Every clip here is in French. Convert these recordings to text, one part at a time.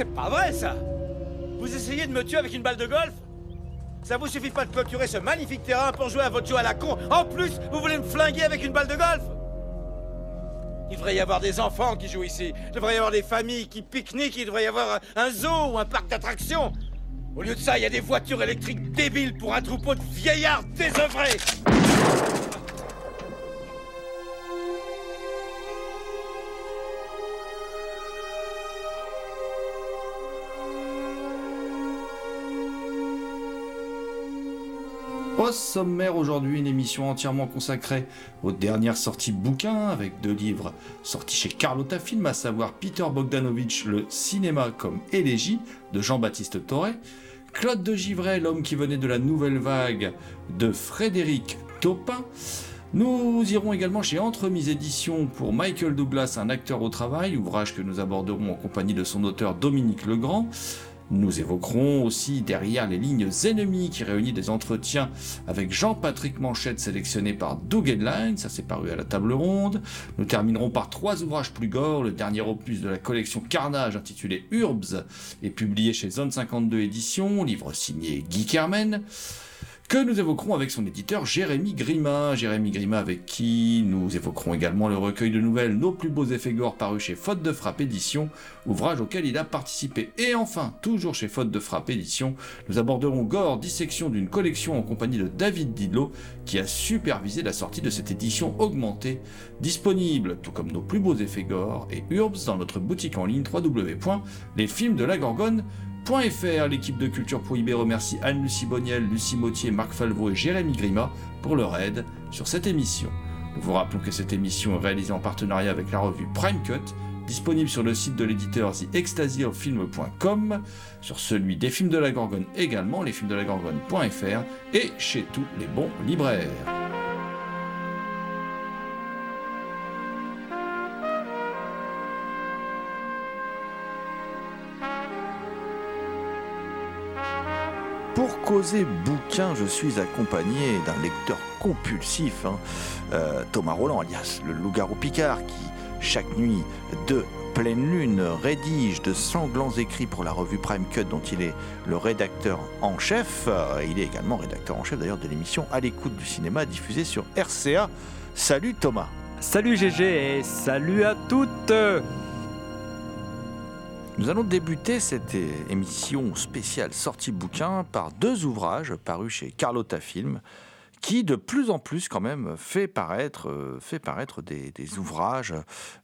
c'est pas vrai ça Vous essayez de me tuer avec une balle de golf Ça vous suffit pas de clôturer ce magnifique terrain pour jouer à votre jeu à la con En plus, vous voulez me flinguer avec une balle de golf Il devrait y avoir des enfants qui jouent ici. Il devrait y avoir des familles qui pique-niquent. Il devrait y avoir un, un zoo ou un parc d'attractions. Au lieu de ça, il y a des voitures électriques débiles pour un troupeau de vieillards désœuvrés Au sommaire aujourd'hui, une émission entièrement consacrée aux dernières sorties bouquins avec deux livres sortis chez Carlotta Film, à savoir Peter Bogdanovich, Le cinéma comme élégie de Jean-Baptiste Toré, Claude de Givray, L'homme qui venait de la nouvelle vague de Frédéric Taupin. Nous irons également chez Entremise Éditions pour Michael Douglas, un acteur au travail, ouvrage que nous aborderons en compagnie de son auteur Dominique Legrand. Nous évoquerons aussi Derrière les lignes ennemies qui réunit des entretiens avec Jean-Patrick Manchette sélectionné par Doug Headline, ça s'est paru à la table ronde. Nous terminerons par trois ouvrages plus gore, le dernier opus de la collection Carnage intitulé Urbs est publié chez Zone 52 Éditions, livre signé Guy Kermen que nous évoquerons avec son éditeur Jérémy Grima. Jérémy Grima avec qui nous évoquerons également le recueil de nouvelles Nos plus beaux effets gore paru chez Faute de Frappe Édition, ouvrage auquel il a participé. Et enfin, toujours chez Faute de Frappe Édition, nous aborderons Gore, dissection d'une collection en compagnie de David Didlot, qui a supervisé la sortie de cette édition augmentée, disponible, tout comme nos plus beaux effets gore et Urbs, dans notre boutique en ligne www.lesfilmsdelagorgone.com .fr, l'équipe de Culture Prohibée remercie Anne-Lucie Boniel, Lucie Mautier, Marc Falvaux et Jérémy Grima pour leur aide sur cette émission. Nous vous rappelons que cette émission est réalisée en partenariat avec la revue Prime Cut, disponible sur le site de l'éditeur TheExtasyOfFilm.com, sur celui des films de la Gorgone également, lesfilmsdelagorgone.fr et chez tous les bons libraires. Pour causer bouquin, je suis accompagné d'un lecteur compulsif, hein, euh, Thomas Roland, alias le loup-garou Picard, qui, chaque nuit de pleine lune, rédige de sanglants écrits pour la revue Prime Cut, dont il est le rédacteur en chef. Euh, il est également rédacteur en chef d'ailleurs de l'émission À l'écoute du cinéma diffusée sur RCA. Salut Thomas Salut GG et salut à toutes Nous allons débuter cette émission spéciale sortie bouquin par deux ouvrages parus chez Carlotta Film qui de plus en plus quand même fait paraître, euh, fait paraître des, ouvrages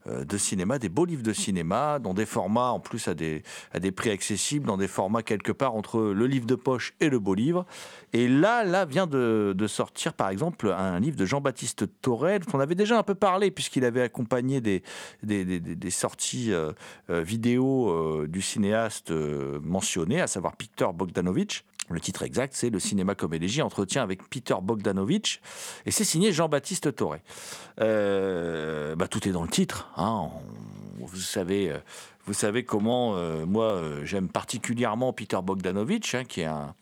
euh, de cinéma, des beaux livres de cinéma, dans des formats en plus à des, à des prix accessibles, dans des formats quelque part entre le livre de poche et le beau livre. Et là, là vient de, sortir par exemple un livre de Jean-Baptiste Torel, dont on avait déjà un peu parlé puisqu'il avait accompagné des, des, sorties euh, vidéo du cinéaste mentionné, à savoir Peter Bogdanovich. Le titre exact, c'est Le cinéma comme élégie, entretien avec Peter Bogdanovich, et c'est signé Jean-Baptiste Toré. Euh, bah, tout est dans le titre. hein. Vous, savez, euh, vous savez comment, euh, moi, j'aime particulièrement Peter Bogdanovich, hein, qui est un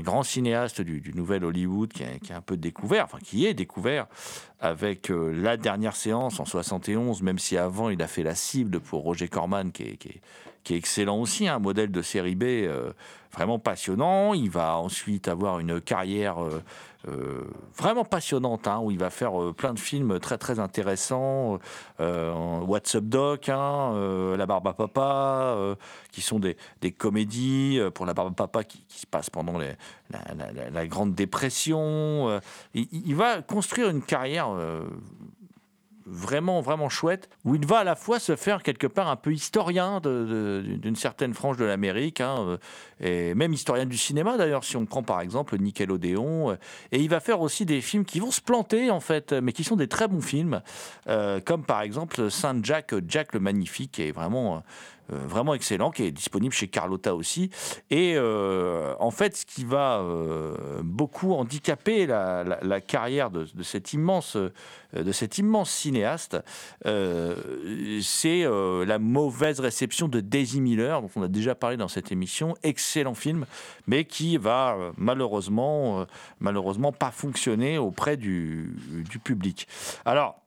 grand cinéaste du, nouvel Hollywood, qui est, un peu découvert, enfin qui est découvert avec la dernière séance en 71, même si avant il a fait la cible pour Roger Corman, qui est, qui est, excellent aussi, un modèle de série B euh, vraiment passionnant. Il va ensuite avoir une carrière euh, euh, vraiment passionnante, hein, où il va faire plein de films très très intéressants. What's Up Doc, hein, La Barbe à Papa, qui sont des, des comédies pour La Barbe à Papa qui, se passe pendant la, Grande Dépression. Il, va construire une carrière vraiment, vraiment chouette, où il va à la fois se faire quelque part un peu historien d'une certaine frange de l'Amérique, hein, euh, et même historien du cinéma d'ailleurs, si on prend par exemple Nickelodeon, euh, et il va faire aussi des films qui vont se planter en fait, mais qui sont des très bons films, euh, comme par exemple Saint Jack, Jack le Magnifique, qui est vraiment... euh, vraiment excellent, qui est disponible chez Carlotta aussi. Et euh, en fait, ce qui va euh, beaucoup handicaper la, carrière de, cet immense, de cet immense cinéaste, c'est la mauvaise réception de Daisy Miller, dont on a déjà parlé dans cette émission. Excellent film, mais qui va malheureusement, malheureusement pas fonctionner auprès du, du public. Alors.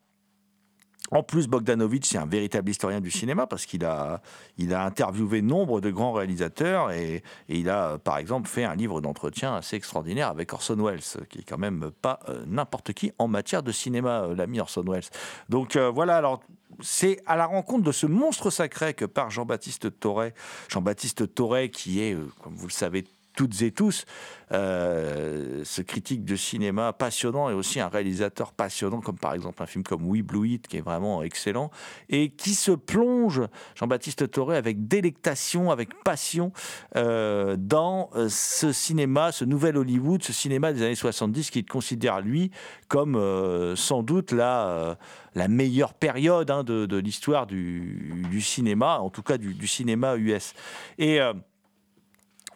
En plus, Bogdanovich, c'est un véritable historien du cinéma parce qu'il a, il a interviewé nombre de grands réalisateurs et, il a, par exemple, fait un livre d'entretien assez extraordinaire avec Orson Welles, qui est quand même pas euh, n'importe qui en matière de cinéma, euh, l'ami Orson Welles. Donc euh, voilà, alors c'est à la rencontre de ce monstre sacré que part Jean-Baptiste Torret. Jean-Baptiste Torret, qui est, comme vous le savez toutes et tous, euh, ce critique de cinéma passionnant et aussi un réalisateur passionnant, comme par exemple un film comme We Blue It, qui est vraiment excellent, et qui se plonge, Jean-Baptiste Toré, avec délectation, avec passion, euh, dans euh, ce cinéma, ce nouvel Hollywood, ce cinéma des années 70, qu'il considère, lui, comme sans doute la, meilleure période hein, de, l'histoire du, cinéma, en tout cas du, du cinéma US. Et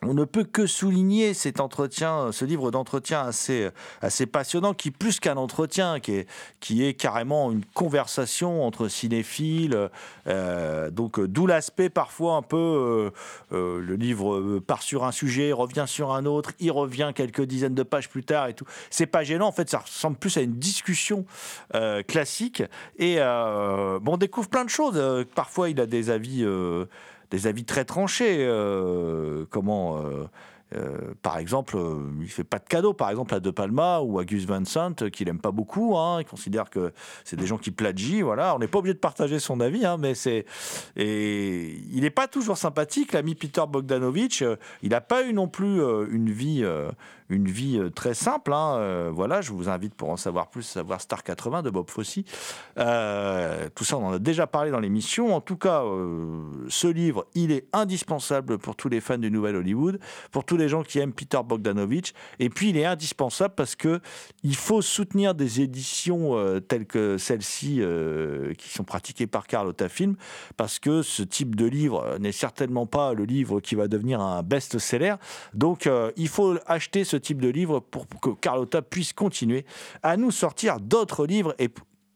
on ne peut que souligner cet entretien, ce livre d'entretien assez, assez passionnant, qui plus qu'un entretien, qui est, carrément une conversation entre cinéphiles. euh, donc, euh, d'où l'aspect parfois un peu, euh, euh, le livre euh, part sur un sujet, revient sur un autre, il revient quelques dizaines de pages plus tard et tout. C'est pas gênant, en fait, ça ressemble plus à une discussion euh, classique. Et euh, bon, on découvre plein de choses. Euh, Parfois, il a des avis. Des avis très tranchés. euh, comment, euh, euh, par exemple, il fait pas de cadeau, par exemple à De Palma ou à Gus Van Sant, euh, qu'il aime pas beaucoup. hein. il considère que c'est des gens qui plagient. Voilà, on n'est pas obligé de partager son avis, hein, mais c'est et il n'est pas toujours sympathique. L'ami Peter Bogdanovich, il n'a pas eu non plus une vie. Une vie euh, très simple. hein. Euh, voilà, je vous invite pour en savoir plus à voir Star 80 de Bob Fosse. Euh, tout ça, on en a déjà parlé dans l'émission. En tout cas, ce livre, il est indispensable pour tous les fans du Nouvel Hollywood, pour tous les gens qui aiment Peter Bogdanovich. Et puis, il est indispensable parce que il faut soutenir des éditions telles que celles-ci qui sont pratiquées par Carlotta Film, parce que ce type de livre n'est certainement pas le livre qui va devenir un best-seller. Donc, il faut acheter ce type de livre pour que Carlotta puisse continuer à nous sortir d'autres livres et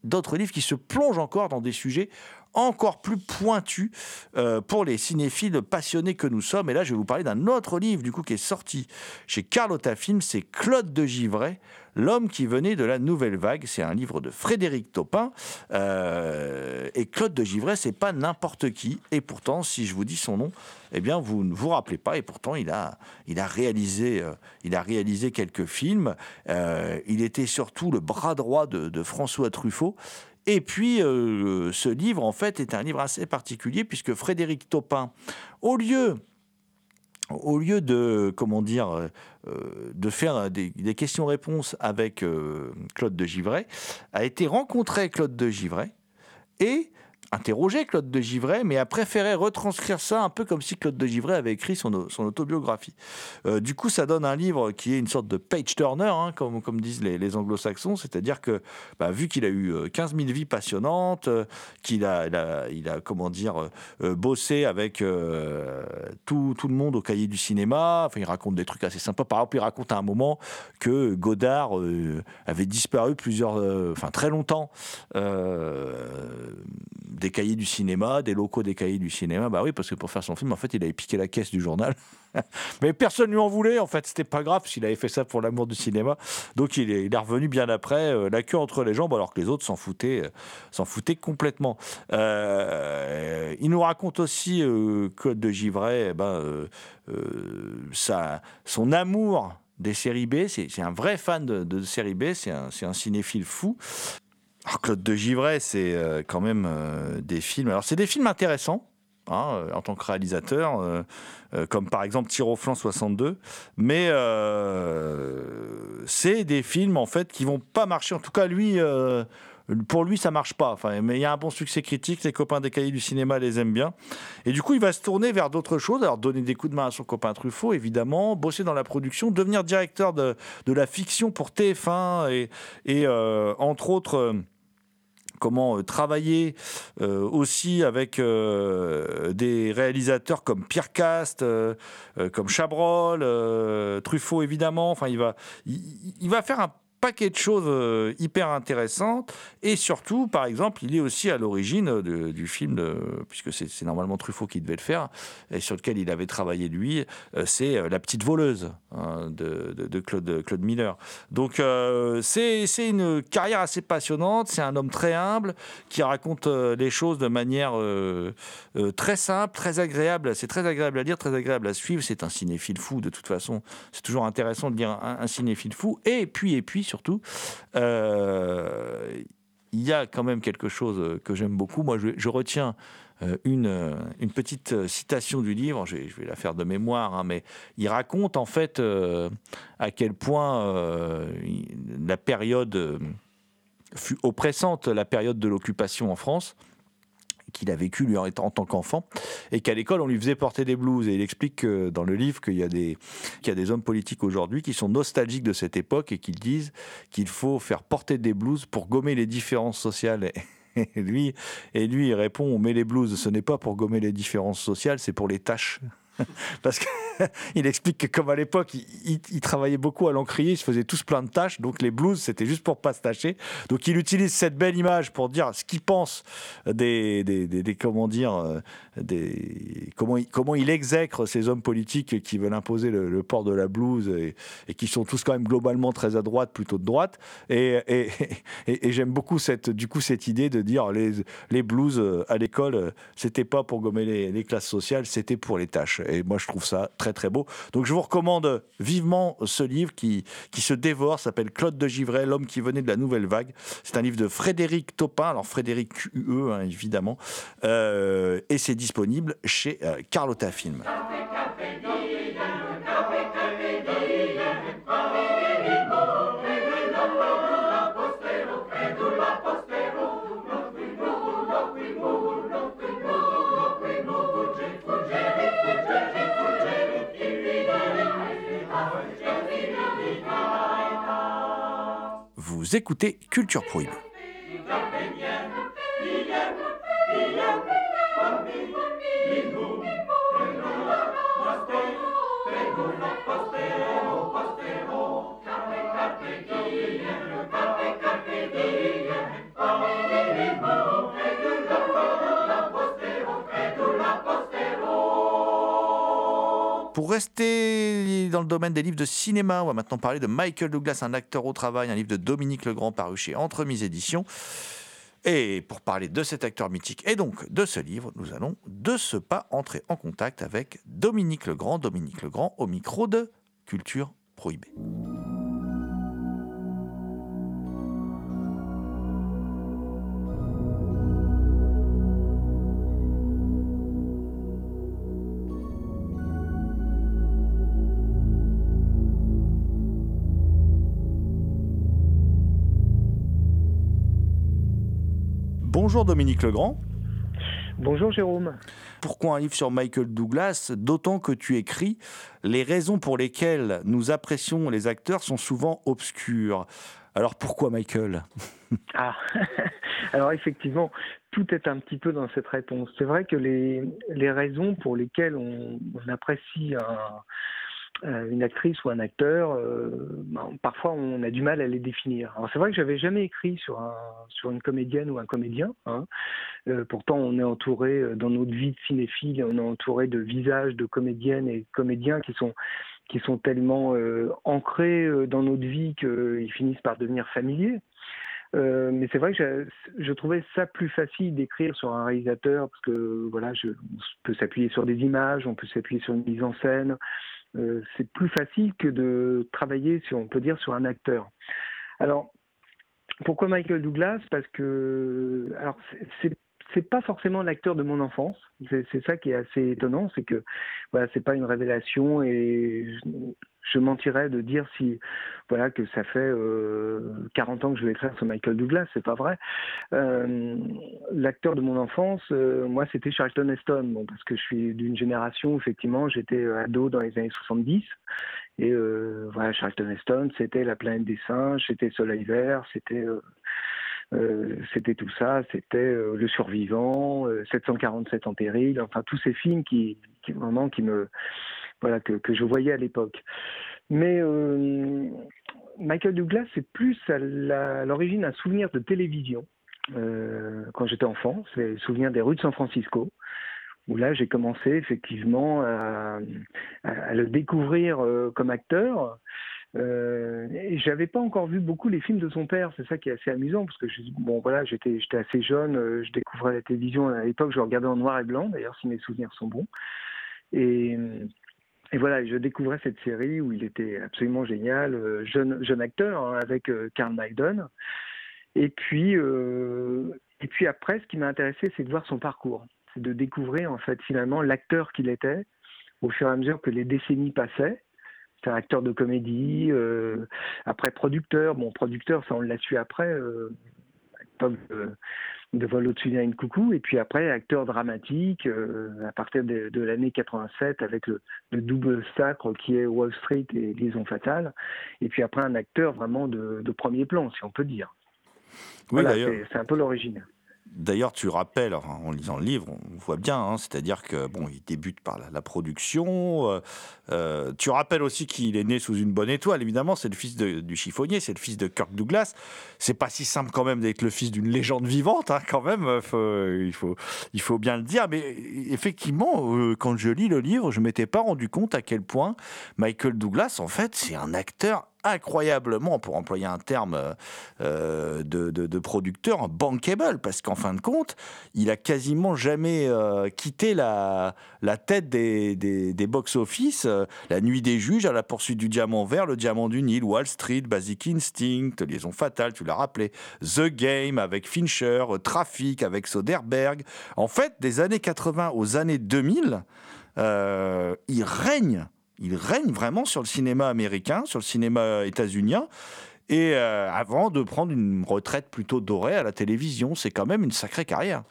d'autres livres qui se plongent encore dans des sujets encore plus pointus euh, pour les cinéphiles passionnés que nous sommes. Et là, je vais vous parler d'un autre livre du coup qui est sorti chez Carlotta Film, c'est Claude de Givray, L'homme qui venait de la nouvelle vague. C'est un livre de Frédéric Topin. Euh, et Claude de Givray, c'est pas n'importe qui. Et pourtant, si je vous dis son nom, eh bien, vous ne vous rappelez pas. Et pourtant, il a, il a, réalisé, euh, il a réalisé quelques films. Il était surtout le bras droit de François Truffaut. Et puis, euh, ce livre, en fait, est un livre assez particulier puisque Frédéric Topin, au lieu de, comment euh, euh, de faire des, questions-réponses avec Claude de Givray, a été rencontrer Claude de Givray et interroger Claude de Givray, mais a préféré retranscrire ça un peu comme si Claude de Givray avait écrit son, autobiographie. Euh, du coup, ça donne un livre qui est une sorte de page-turner, hein, comme, disent les, anglo-saxons, c'est-à-dire que, bah, vu qu'il a eu euh, 15 000 vies passionnantes, euh, qu'il a, il a, comment dire, euh, euh, bossé avec euh, tout, tout le monde au cahier du cinéma, enfin, il raconte des trucs assez sympas. Par exemple, il raconte à un moment que Godard euh, avait disparu plusieurs, euh, enfin très longtemps euh, des cahiers du cinéma, des locaux des cahiers du cinéma. Bah oui, parce que pour faire son film, en fait, il avait piqué la caisse du journal. Mais personne lui en voulait, en fait, c'était pas grave s'il avait fait ça pour l'amour du cinéma. Donc il est, revenu bien après, euh, la queue entre les jambes, alors que les autres s'en foutaient, euh, s'en foutaient complètement. Euh, il nous raconte aussi, Claude de Givray, eh ben, sa, son amour des séries B. C'est un vrai fan de, de séries B, c'est un, un, cinéphile fou. Alors Claude de Givray, c'est quand même des films. Alors c'est des films intéressants. Hein, en tant que réalisateur, euh, euh, comme par exemple Tir au flanc 62. Mais euh, c'est des films en fait qui vont pas marcher. En tout cas, lui, pour lui, ça marche pas. Enfin, mais il y a un bon succès critique. Les copains des cahiers du cinéma les aiment bien. Et du coup, il va se tourner vers d'autres choses. Alors, donner des coups de main à son copain Truffaut, évidemment, bosser dans la production, devenir directeur de, la fiction pour TF1 et, et entre autres comment euh, travailler euh, aussi avec euh, des réalisateurs comme Pierre Cast, comme Chabrol, Truffaut évidemment. Enfin, il va, il va faire un paquet de choses euh, hyper intéressantes. Et surtout, par exemple, il est aussi à l'origine du film, puisque c'est normalement Truffaut qui devait le faire, et sur lequel il avait travaillé lui, euh, c'est euh, La petite voleuse hein, de, Claude, Claude Miller. Donc c'est une carrière assez passionnante, c'est un homme très humble qui raconte les choses de manière très simple, très agréable. C'est très agréable à lire, très agréable à suivre. C'est un cinéphile fou de toute façon. C'est toujours intéressant de lire un, un cinéphile fou. Et puis, et puis, surtout. Euh, il y a quand même quelque chose que j'aime beaucoup. Moi, je, retiens euh, une, euh, une, petite citation du livre, je vais, la faire de mémoire, hein, mais il raconte en fait à quel point la période fut oppressante, la période de l'occupation en France qu'il a vécu lui en, tant qu'enfant, et qu'à l'école on lui faisait porter des blues. Et il explique dans le livre qu'il y, a des, qu'il y a des hommes politiques aujourd'hui qui sont nostalgiques de cette époque et qui disent qu'il faut faire porter des blues pour gommer les différences sociales. Et lui, et lui, il répond, on met les blues, ce n'est pas pour gommer les différences sociales, c'est pour les tâches. Parce qu'il explique que comme à l'époque, il, travaillait beaucoup à l'encrier, il se faisait tous plein de tâches, donc les blues, c'était juste pour pas se tâcher. Donc il utilise cette belle image pour dire ce qu'il pense des, des, des, comment dire, euh, comment, il, comment exècre ces hommes politiques qui veulent imposer le, port de la blouse et, qui sont tous quand même globalement très à droite, plutôt de droite. Et, j'aime beaucoup cette, du coup cette idée de dire les, les blues euh, à l'école, euh, c'était pas pour gommer les, classes sociales, c'était pour les tâches. Et moi, je trouve ça très, très beau. Donc, je vous recommande vivement ce livre qui, qui se dévore, s'appelle Claude de Givray, L'homme qui venait de la nouvelle vague. C'est un livre de Frédéric Topin, alors Frédéric UE, hein, évidemment. Euh, et c'est disponible chez euh, Carlotta Film. Vous écoutez Culture Prohibée. Pour rester dans le domaine des livres de cinéma, on va maintenant parler de Michael Douglas, un acteur au travail, un livre de Dominique Legrand paru chez Entremise Éditions. Et pour parler de cet acteur mythique et donc de ce livre, nous allons de ce pas entrer en contact avec Dominique Legrand. Dominique Legrand au micro de Culture Prohibée. Bonjour Dominique Legrand. Bonjour Jérôme. Pourquoi un livre sur Michael Douglas D'autant que tu écris Les raisons pour lesquelles nous apprécions les acteurs sont souvent obscures. Alors pourquoi Michael? Ah, alors effectivement, tout est un petit peu dans cette réponse. C'est vrai que les, les raisons pour lesquelles on, apprécie euh, une actrice ou un acteur, euh, ben, parfois on a du mal à les définir. Alors c'est vrai que j'avais jamais écrit sur un sur une comédienne ou un comédien. Hein. Euh, pourtant on est entouré dans notre vie de cinéphile, on est entouré de visages de comédiennes et comédiens qui sont qui sont tellement ancrés dans notre vie qu'ils finissent par devenir familiers. Euh, mais c'est vrai que je, trouvais ça plus facile d'écrire sur un réalisateur parce que voilà, on peut s'appuyer sur des images, on peut s'appuyer sur une mise en scène, euh, c'est plus facile que de travailler sur, on peut dire, sur un acteur. Alors, pourquoi Michael Douglas? Parce que, alors, c'est c'est pas forcément l'acteur de mon enfance. C'est ça qui est assez étonnant, c'est que voilà, c'est pas une révélation et je mentirais de dire si voilà que ça fait euh, 40 ans que je vais écrire sur Michael Douglas, c'est pas vrai. Euh, L'acteur de mon enfance, euh, moi c'était Charlton Heston, bon parce que je suis d'une génération effectivement, j'étais ado dans les années 70 et euh, voilà Charlton Heston, c'était La planète des singes, c'était Soleil vert, c'était euh, euh, c'était tout ça, c'était euh, Le Survivant, 747 en péril, enfin tous ces films qui, vraiment qui me voilà, que, je voyais à l'époque. Mais euh, Michael Douglas, c'est plus à l'origine un souvenir de télévision. Euh, quand j'étais enfant, c'est le souvenir des rues de San Francisco, où là j'ai commencé effectivement à, le découvrir euh, comme acteur. Euh, j'avais pas encore vu beaucoup les films de son père, c'est ça qui est assez amusant parce que bon voilà j'étais j'étais assez jeune, euh, je découvrais la télévision à l'époque, je regardais en noir et blanc d'ailleurs si mes souvenirs sont bons. Et voilà, je découvrais cette série où il était absolument génial, euh, jeune, jeune acteur, hein, avec euh, Carl Maiden. Et puis, euh, et puis après, ce qui m'a intéressé, c'est de voir son parcours. C'est de découvrir, en fait, finalement, l'acteur qu'il était au fur et à mesure que les décennies passaient. C'est un acteur de comédie, euh, après producteur. Bon, producteur, ça on l'a su après, euh, de Vol au-dessus d'un coucou, et puis après acteur dramatique euh, à partir de, de l'année 87 avec le, le, double sacre qui est Wall Street et Liaison fatale, et puis après un acteur vraiment de, de premier plan, si on peut dire. Oui, voilà, c'est un peu l'origine. D'ailleurs, tu rappelles, en lisant le livre, on voit bien, hein, c'est-à-dire que bon, il débute par la, production. Euh, euh, tu rappelles aussi qu'il est né sous une bonne étoile. Évidemment, c'est le fils du chiffonnier, c'est le fils de Kirk Douglas. C'est pas si simple quand même d'être le fils d'une légende vivante, hein, quand même. Faut, il faut, il faut bien le dire. Mais effectivement, euh, quand je lis le livre, je m'étais pas rendu compte à quel point Michael Douglas, en fait, c'est un acteur incroyablement, pour employer un terme euh, de, de, de, producteur, bankable, parce qu'en fin de compte, il a quasiment jamais euh, quitté la, tête des, box-office. Euh, la nuit des juges, à la poursuite du diamant vert, le diamant du Nil, Wall Street, Basic Instinct, Liaison fatale, tu l'as rappelé, The Game avec Fincher, Traffic avec Soderbergh. En fait, des années 80 aux années 2000, il règne il règne vraiment sur le cinéma américain, sur le cinéma états-unien. Et euh, avant de prendre une retraite plutôt dorée à la télévision, c'est quand même une sacrée carrière.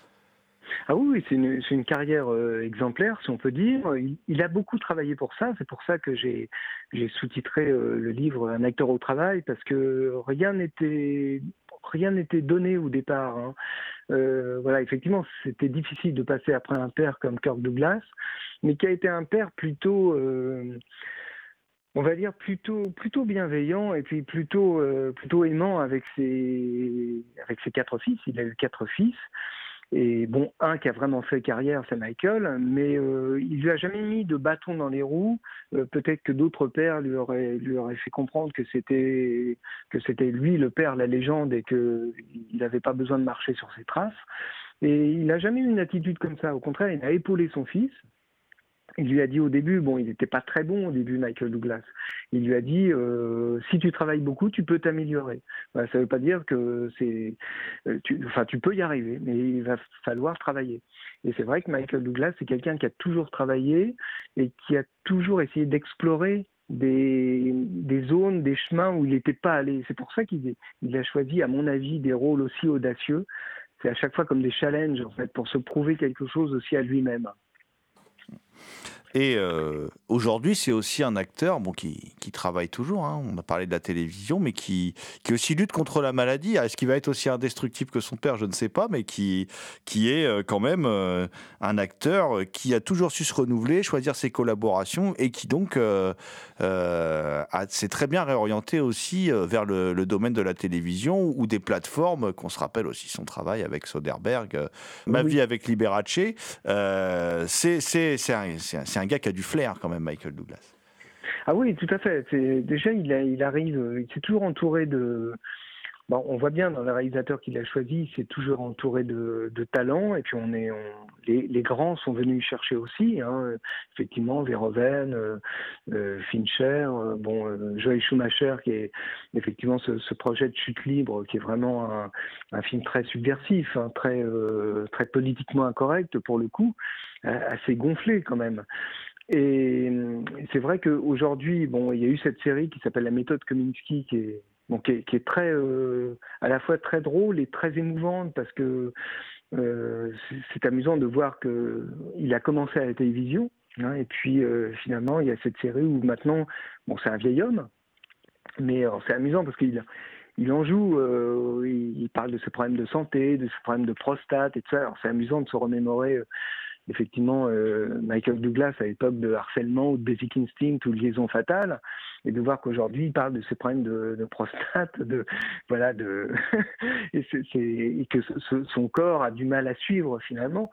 Ah oui, c'est une, carrière euh, exemplaire, si on peut dire. Il, a beaucoup travaillé pour ça. C'est pour ça que j'ai sous-titré euh, le livre Un acteur au travail, parce que rien n'était rien n'était donné au départ. Hein. Euh, voilà, effectivement, c'était difficile de passer après un père comme Kirk Douglas, mais qui a été un père plutôt, euh, on va dire plutôt plutôt bienveillant et puis plutôt euh, plutôt aimant avec ses avec ses quatre fils. Il a eu quatre fils. Et bon, un qui a vraiment fait carrière, c'est Michael, mais euh, il lui a jamais mis de bâton dans les roues. Euh, Peut-être que d'autres pères lui auraient, fait comprendre que c'était que c'était lui le père, la légende, et qu'il n'avait pas besoin de marcher sur ses traces. Et il n'a jamais eu une attitude comme ça. Au contraire, il a épaulé son fils il lui a dit au début, bon, il n'était pas très bon au début, Michael Douglas. Il lui a dit, euh, si tu travailles beaucoup, tu peux t'améliorer. Ben, ça ne veut pas dire que c'est, euh, tu, enfin, tu peux y arriver, mais il va falloir travailler. Et c'est vrai que Michael Douglas, c'est quelqu'un qui a toujours travaillé et qui a toujours essayé d'explorer des, des, zones, des chemins où il n'était pas allé. C'est pour ça qu'il il a choisi, à mon avis, des rôles aussi audacieux. C'est à chaque fois comme des challenges, en fait, pour se prouver quelque chose aussi à lui-même. Et euh, aujourd'hui, c'est aussi un acteur bon, qui, qui travaille toujours. hein. On a parlé de la télévision, mais qui, qui aussi lutte contre la maladie. Est-ce qu'il va être aussi indestructible que son père? Je ne sais pas, mais qui, qui est euh, quand même euh, un acteur qui a toujours su se renouveler, choisir ses collaborations et qui donc euh, euh, s'est très bien réorienté aussi vers le, le domaine de la télévision ou des plateformes, qu'on se rappelle aussi son travail avec Soderbergh, Ma Oui. vie avec Liberace. C'est un, c'est un- gars qui a du flair quand même, Michael Douglas. Ah oui, tout à fait. Déjà, il, il arrive, il s'est toujours entouré de. Bon, on voit bien dans le réalisateur qu'il a choisi, il s'est toujours entouré de, de talents. Et puis, on est, on- les, les grands sont venus chercher aussi. Hein. Effectivement, Verhoeven, euh, euh, Fincher, euh, bon, euh, Joel Schumacher, qui est effectivement ce, ce projet de chute libre, qui est vraiment un, un film très subversif, hein, très, très politiquement incorrect pour le coup, assez gonflé quand même. Et c'est vrai qu'aujourd'hui, bon, il y a eu cette série qui s'appelle La méthode Kominsky, qui est, bon, qui est, très, euh, à la fois très drôle et très émouvante parce que euh, c'est- amusant de voir que il a commencé à la télévision. hein, et puis euh, finalement, il y a cette série où maintenant, bon, c'est un vieil homme, mais c'est amusant parce qu'il il en joue, il, parle de ses problèmes de santé, de ses problèmes de prostate et tout ça. Alors c'est amusant de se remémorer effectivement euh, Michael Douglas à l'époque de harcèlement ou de Basic Instinct ou liaison fatale, et de voir qu'aujourd'hui il parle de ses problèmes de, prostate, de voilà, de et, que son corps a du mal à suivre finalement.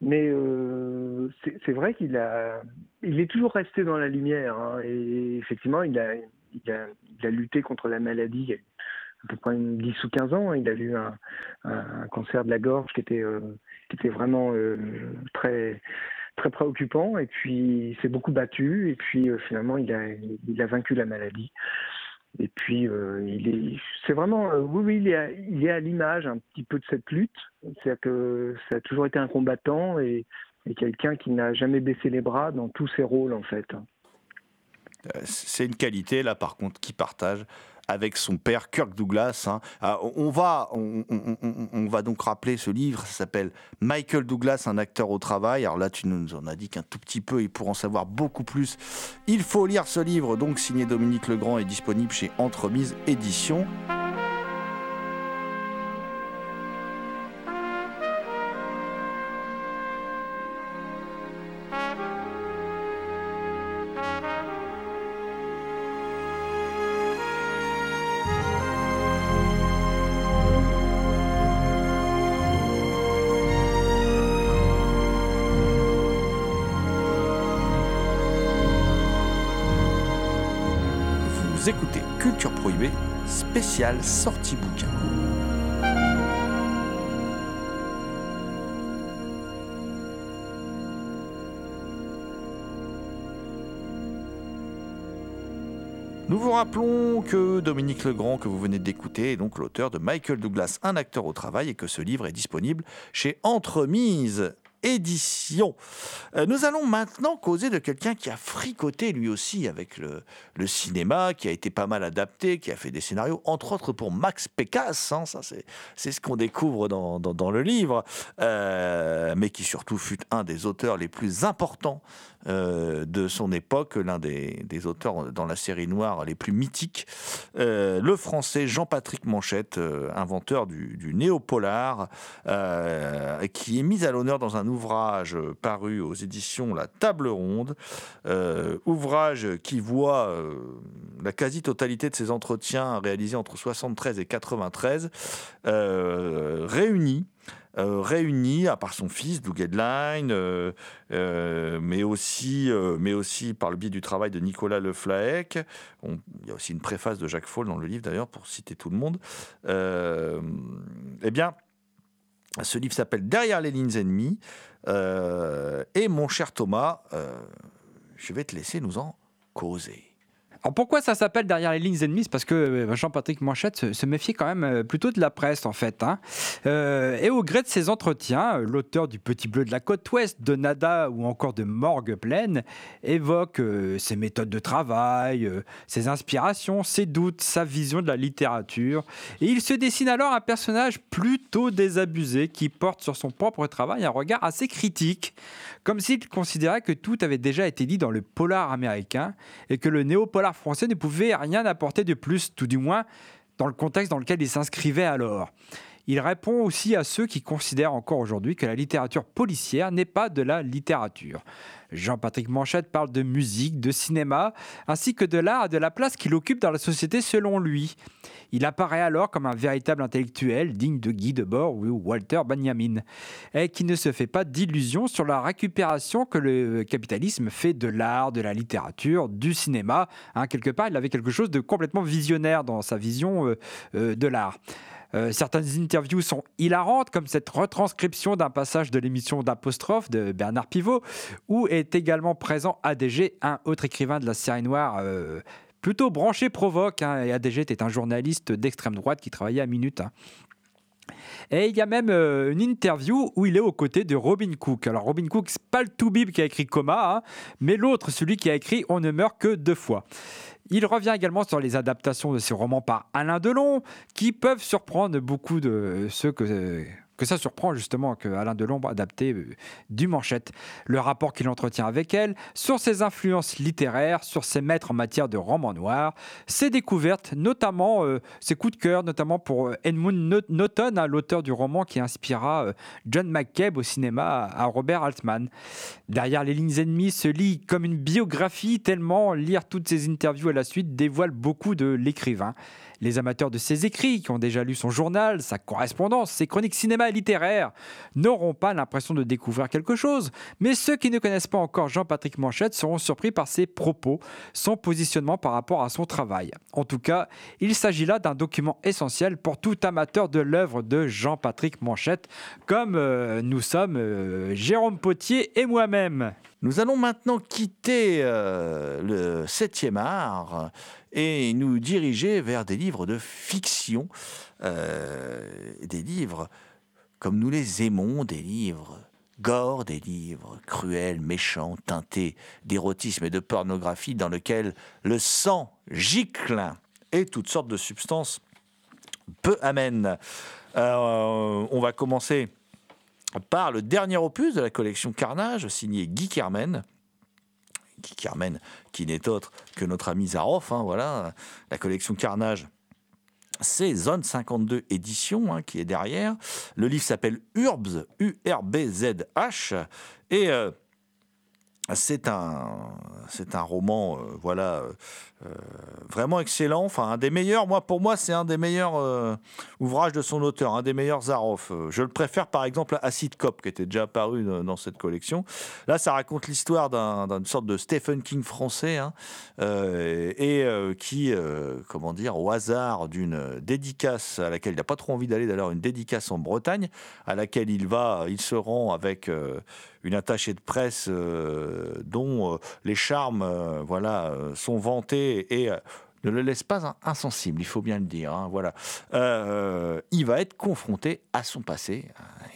Mais euh, c'est vrai qu'il a, il est toujours resté dans la lumière. hein, et effectivement, il a, il a, lutté contre la maladie il a à peu près une 10 ou 15 ans. Il a eu un cancer de la gorge qui était, euh, qui était vraiment euh, très, très préoccupant. Et puis, il s'est beaucoup battu. Et puis, euh, finalement, il a, il a vaincu la maladie. Et puis, euh, il est, c'est vraiment, oui, oui, il est à, il est à l'image un petit peu de cette lutte. C'est-à-dire que ça a toujours été un combattant et, et quelqu'un qui n'a jamais baissé les bras dans tous ses rôles, en fait. Euh, C'est une qualité, là, par contre, qu'il partage avec son père Kirk Douglas. hein. Ah, on- va, on, va donc rappeler ce livre, ça s'appelle Michael Douglas, un acteur au travail. Alors là, tu nous en as dit qu'un tout petit peu, et pour en savoir beaucoup plus, il faut lire ce livre, donc signé Dominique Legrand, est disponible chez Entremise Éditions. Sortie bouquin. Nous vous rappelons que Dominique Legrand, que vous venez d'écouter, est donc l'auteur de Michael Douglas, un acteur au travail, et que ce livre est disponible chez Entremise Édition. Euh, nous allons maintenant causer de quelqu'un qui a fricoté lui aussi avec le, cinéma, qui a été pas mal adapté, qui a fait des scénarios, entre autres pour Max Pécasse, hein, ça c'est, ce qu'on découvre dans le livre, euh, mais qui surtout fut un des auteurs les plus importants euh, de son époque, l'un des, auteurs dans la série noire les plus mythiques, euh, le français Jean-Patrick Manchette, euh, inventeur du, du néopolar, qui est mis à l'honneur dans un ouvrage paru aux éditions La Table Ronde, ouvrage qui voit la quasi-totalité de ses entretiens réalisés entre 73 et 93 euh, réunis euh, réunis, à part son fils, Doug Headline, euh, euh, mais, aussi, euh, mais aussi par le biais du travail de Nicolas Le Flaec. Il y a aussi une préface de Jacques Faul dans le livre, d'ailleurs, pour citer tout le monde. Euh, eh bien, ce livre s'appelle Derrière les lignes ennemies. euh, et mon cher Thomas, je vais te laisser nous en causer. Alors pourquoi ça s'appelle Derrière les lignes ennemies? Parce que euh, Jean-Patrick Manchette se, méfiait quand même euh, plutôt de la presse en fait. hein. Euh, et au gré de ses entretiens, l'auteur du Petit Bleu de la côte ouest, de Nada ou encore de Morgue pleine évoque ses méthodes de travail, ses inspirations, ses doutes, sa vision de la littérature. Et il se dessine alors un personnage plutôt désabusé qui porte sur son propre travail un regard assez critique, comme s'il considérait que tout avait déjà été dit dans le polar américain et que le néo-polar français ne pouvait rien apporter de plus, tout du moins dans le contexte dans lequel il s'inscrivait alors. Il répond aussi à ceux qui considèrent encore aujourd'hui que la littérature policière n'est pas de la littérature. Jean-Patrick Manchette parle de musique, de cinéma, ainsi que de l'art et de la place qu'il occupe dans la société selon lui. Il apparaît alors comme un véritable intellectuel digne de Guy Debord ou Walter Benjamin, et qui ne se fait pas d'illusions sur la récupération que le capitalisme fait de l'art, de la littérature, du cinéma. Hein, quelque part, il avait quelque chose de complètement visionnaire dans sa vision euh, euh, de l'art. Euh, certaines interviews sont hilarantes, comme cette retranscription d'un passage de l'émission d'Apostrophe de Bernard Pivot, où est également présent ADG, un autre écrivain de la série noire euh, plutôt branché provoque. hein, et ADG était un journaliste d'extrême droite qui travaillait à Minute. hein. Et il y a même euh, une interview où il est aux côtés de Robin Cook. Alors Robin Cook, c'est pas le Toubib qui a écrit Coma, hein, mais l'autre, celui qui a écrit On ne meurt que deux fois. Il revient également sur les adaptations de ses romans par Alain Delon, qui peuvent surprendre beaucoup de ceux que, que ça surprend justement que Alain Delon a adapté euh, du Manchette. Le rapport qu'il entretient avec elle, sur ses influences littéraires, sur ses maîtres en matière de romans noirs, ses découvertes, notamment euh, ses coups de cœur, notamment pour euh, Edmund No- Norton, hein, l'auteur du roman qui inspira John McCabe au cinéma à, Robert Altman. Derrière les lignes ennemies se lit comme une biographie, tellement lire toutes ces interviews à la suite dévoile beaucoup de l'écrivain. Les amateurs de ses écrits, qui ont déjà lu son journal, sa correspondance, ses chroniques cinéma et littéraires, n'auront pas l'impression de découvrir quelque chose. Mais ceux qui ne connaissent pas encore Jean-Patrick Manchette seront surpris par ses propos, son positionnement par rapport à son travail. En tout cas, il s'agit là d'un document essentiel pour tout amateur de l'œuvre de Jean-Patrick Manchette, comme euh, nous sommes euh, Jérôme Potier et moi-même. Nous allons maintenant quitter euh, le 7e art et nous diriger vers des livres de fiction, euh, des livres comme nous les aimons, des livres gore, des livres cruels, méchants, teintés d'érotisme et de pornographie dans lesquels le sang gicle et toutes sortes de substances peu amènent. Euh, on va commencer par le dernier opus de la collection Carnage, signé Guy Kermen. Guy Kermen, qui n'est autre que notre ami Zaroff, hein, voilà. La collection Carnage, c'est Zone 52 édition hein, qui est derrière. Le livre s'appelle Urbz, U-R-B-Z-H, et euh, c'est un, un roman, euh, voilà, euh, vraiment excellent. Enfin, un des meilleurs. Moi, pour moi, c'est un des meilleurs euh, ouvrages de son auteur, un des meilleurs Zaroff. Euh, Je le préfère, par exemple, à Acid Cop, qui était déjà apparu dans cette collection. Là, ça raconte l'histoire d'un- d'une sorte de Stephen King français, hein, euh, et euh, qui, euh, comment dire, au hasard d'une dédicace à laquelle il n'a pas trop envie d'aller, d'ailleurs, une dédicace en Bretagne, à laquelle il va, il se rend avec euh, une attachée de presse euh, dont euh, les charmes, euh, voilà, euh, sont vantés et euh, ne le laisse pas in- insensible, il faut bien le dire. hein, voilà, Euh, il va être confronté à son passé,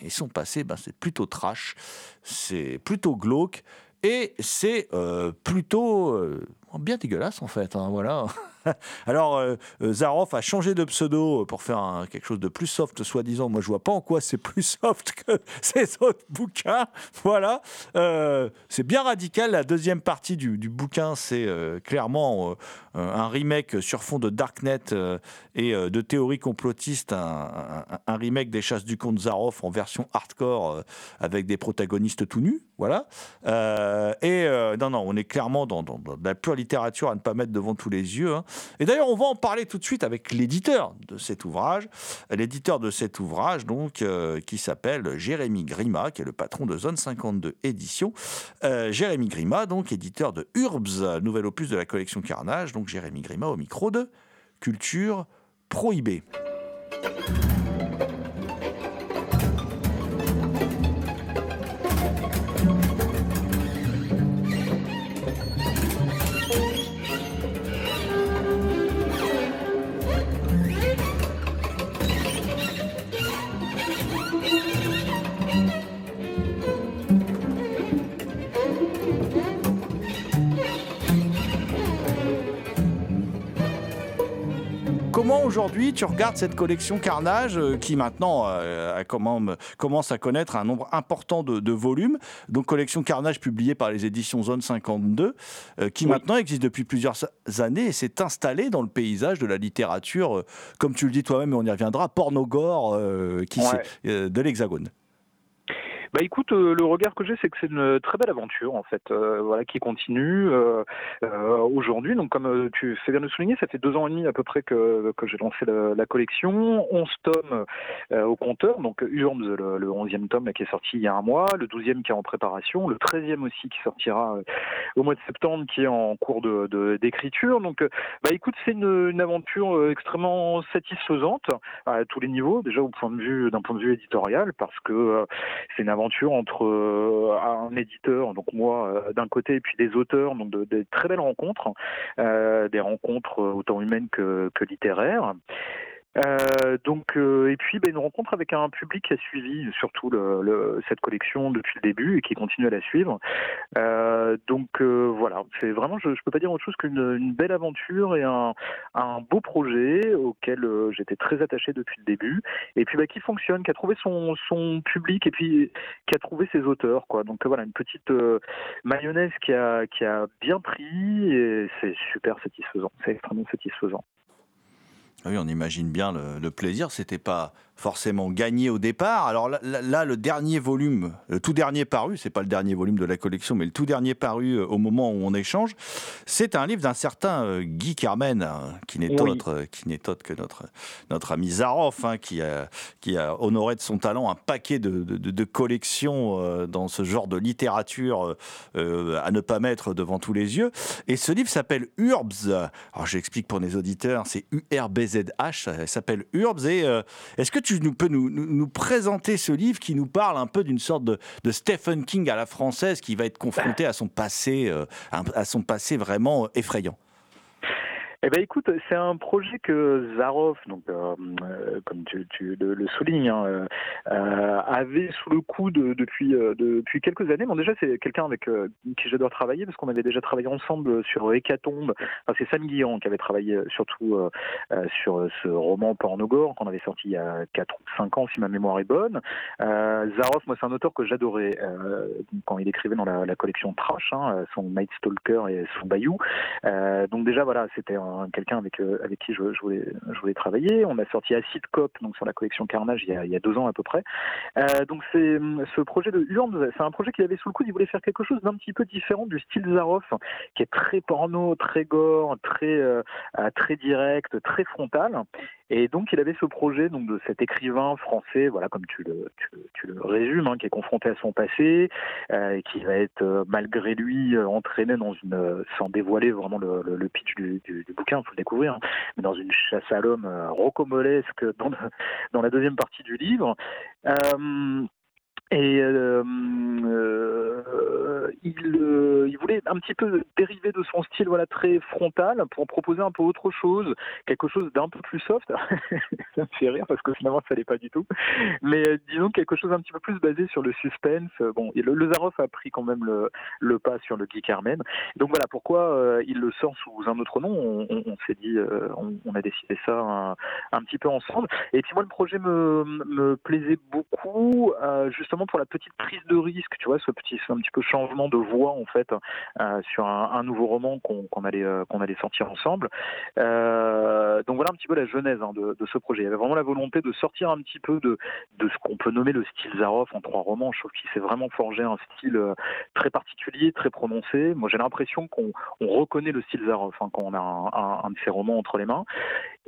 et son passé, ben, c'est plutôt trash, c'est plutôt glauque. Et c'est euh, plutôt bien dégueulasse en fait. hein, voilà. Alors euh, euh, Zaroff a changé de pseudo pour faire quelque chose de plus soft, soi-disant. Moi, je vois pas en quoi c'est plus soft que ces autres bouquins. Voilà. Euh, c'est bien radical. La deuxième partie du, bouquin, c'est euh, clairement euh, un remake sur fond de Darknet euh, et euh, de théorie complotiste, un, remake des chasses du comte Zaroff en version hardcore euh, avec des protagonistes tout nus. Voilà. Euh, et euh, non, non, on est clairement dans, dans- la pure littérature à ne pas mettre devant tous les yeux. hein. Et d'ailleurs, on va en parler tout de suite avec l'éditeur de cet ouvrage. L'éditeur de cet ouvrage, donc, euh, qui s'appelle Jérémy Grima, qui est le patron de Zone 52 Éditions. Euh, Jérémy Grima, donc, éditeur de Urbs, nouvel opus de la collection Carnage. Donc, Jérémy Grima au micro de Culture Prohibée. Aujourd'hui, tu regardes cette collection Carnage qui maintenant a comment, commence à connaître un nombre important de, volumes. Donc collection Carnage publiée par les éditions Zone 52, qui maintenant existe depuis plusieurs années et s'est installée dans le paysage de la littérature, comme tu le dis toi-même, et on y reviendra, pornogore qui de l'Hexagone. Bah écoute, euh, le regard que j'ai, c'est que c'est une très belle aventure en fait, euh, voilà, qui continue euh, aujourd'hui. Donc comme tu fais bien de souligner, ça fait deux ans et demi à peu près que, que j'ai lancé la, collection. 11 tomes au compteur, donc Urms, le, le 11e tome là, qui est sorti il y a un mois, le 12e qui est en préparation, le 13e aussi qui sortira au mois de septembre, qui est en cours de d'écriture. donc bah écoute, c'est une, une, aventure extrêmement satisfaisante à tous les niveaux, déjà au point de vue d'un point de vue éditorial, parce que c'est une aventure entre euh, un éditeur, donc moi euh, d'un côté, et puis des auteurs, donc de, très belles rencontres, euh, des rencontres autant humaines que littéraires. Euh, donc, euh, et puis ben, une rencontre avec un public qui a suivi surtout cette collection depuis le début et qui continue à la suivre. Euh, donc voilà, c'est vraiment, je ne peux pas dire autre chose qu'une une belle aventure et un, beau projet auquel j'étais très attaché depuis le début. Et puis bah, qui fonctionne, qui a trouvé son, public et puis qui a trouvé ses auteurs. Donc voilà, une petite mayonnaise qui a bien pris et c'est super satisfaisant. C'est extrêmement satisfaisant. Ah oui, on imagine bien le, le plaisir. C'était pas forcément gagné au départ. Alors là, le dernier volume, le tout dernier paru, c'est pas le dernier volume de la collection, mais le tout dernier paru euh, au moment où on échange, c'est un livre d'un certain euh, Guy Carmen, hein, qui n'est autre, qui n'est autre que notre notre ami Zaroff, hein, qui a qui a honoré de son talent un paquet de, de, collections euh, dans ce genre de littérature à ne pas mettre devant tous les yeux. Et ce livre s'appelle Urbs. Alors j'explique pour les auditeurs, c'est U R B Z H. S'appelle Urbs. Et est-ce que tu tu peux nous, présenter ce livre qui nous parle un peu d'une sorte de, Stephen King à la française qui va être confronté à son passé, euh, à son passé vraiment effrayant eh ben écoute, c'est un projet que Zaroff, donc euh, euh, comme tu, le, soulignes, hein, euh, avait sous le coude depuis quelques années. Bon déjà c'est quelqu'un avec qui j'adore travailler parce qu'on avait déjà travaillé ensemble sur Hécatombe. Enfin, c'est Sam Guillan qui avait travaillé surtout sur ce roman Pornogore qu'on avait sorti il y a 4 ou 5 ans si ma mémoire est bonne. Zaroff, moi c'est un auteur que j'adorais quand il écrivait dans la, collection Trash, hein, son Night Stalker et son Bayou. donc déjà voilà, c'était quelqu'un avec euh, avec qui je, voulais je voulais travailler. On a sorti Acid Cop donc sur la collection Carnage il y a, il y a deux ans à peu près. Euh, donc c'est ce projet de c'est un projet qu'il avait sous le coude. Il voulait faire quelque chose d'un petit peu différent du style Zaroff, qui est très porno, très gore, très euh, très direct, très frontal. Et donc il avait ce projet donc de cet écrivain français, voilà comme tu le tu, le résumes, hein, qui est confronté à son passé, euh, et qui va être malgré lui entraîné dans une sans dévoiler vraiment le, le, pitch du, du, du bouquin, faut le découvrir, hein. mais dans une chasse à l'homme euh, rocomolesque dans, dans la deuxième partie du livre. Euh, et euh, euh, il, euh, il, voulait un petit peu dériver de son style voilà très frontal pour proposer un peu autre chose, quelque chose d'un peu plus soft. ça me fait rire parce que finalement ça l'est pas du tout. Mais euh, disons quelque chose un petit peu plus basé sur le suspense. Bon, le, le Zaroff a pris quand même le, pas sur le Guy Carmen. Donc voilà pourquoi euh, il le sort sous un autre nom. On, s'est dit, on, a décidé ça un, un, petit peu ensemble. Et puis moi le projet me, me plaisait beaucoup, justement pour la petite prise de risque, tu vois, ce petit un petit peu changement de voix en fait euh, sur un, nouveau roman qu'on allait euh, qu'on allait sortir ensemble. Euh, donc voilà un petit peu la genèse hein, de, ce projet. Il y avait vraiment la volonté de sortir un petit peu de de ce qu'on peut nommer le style Zaroff en trois romans. Je trouve qu'il s'est vraiment forgé un style très particulier, très prononcé. Moi j'ai l'impression qu'on reconnaît le style Zaroff hein, quand on a un, de ses romans entre les mains.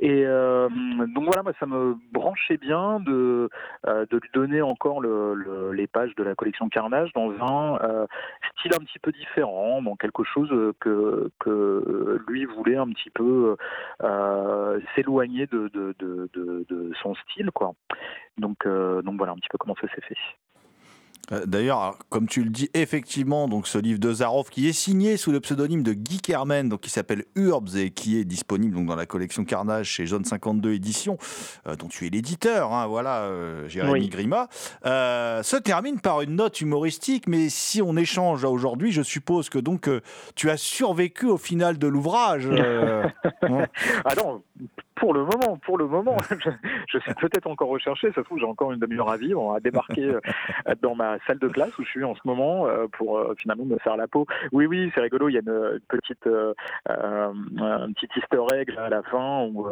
Et euh, donc voilà, moi, ça me branchait bien de, euh, de lui donner encore le, les pages de la collection Carnage dans un euh, style un petit peu différent, dans quelque chose que, que lui voulait un petit peu s'éloigner de, de, de, de, son style. Quoi. Donc, donc voilà un petit peu comment ça s'est fait. Euh, d'ailleurs, comme tu le dis, effectivement, donc ce livre de Zaroff qui est signé sous le pseudonyme de Guy Kermen, donc qui s'appelle Urbs et qui est disponible donc dans la collection Carnage chez Jaune 52 Éditions, euh, dont tu es l'éditeur, hein, voilà, euh, Jérémy Grima, se termine par une note humoristique. Mais si on échange aujourd'hui, je suppose que donc tu as survécu au final de l'ouvrage. ah non, Pour le moment, pour le moment, je, je suis peut-être encore recherché. Ça se trouve, j'ai encore une demi-heure à vivre, à débarquer euh, dans ma salle de classe où je suis en ce moment euh, pour euh, finalement me faire la peau. Oui, oui, c'est rigolo. Il y a une petite, euh, un petit Easter egg à la fin où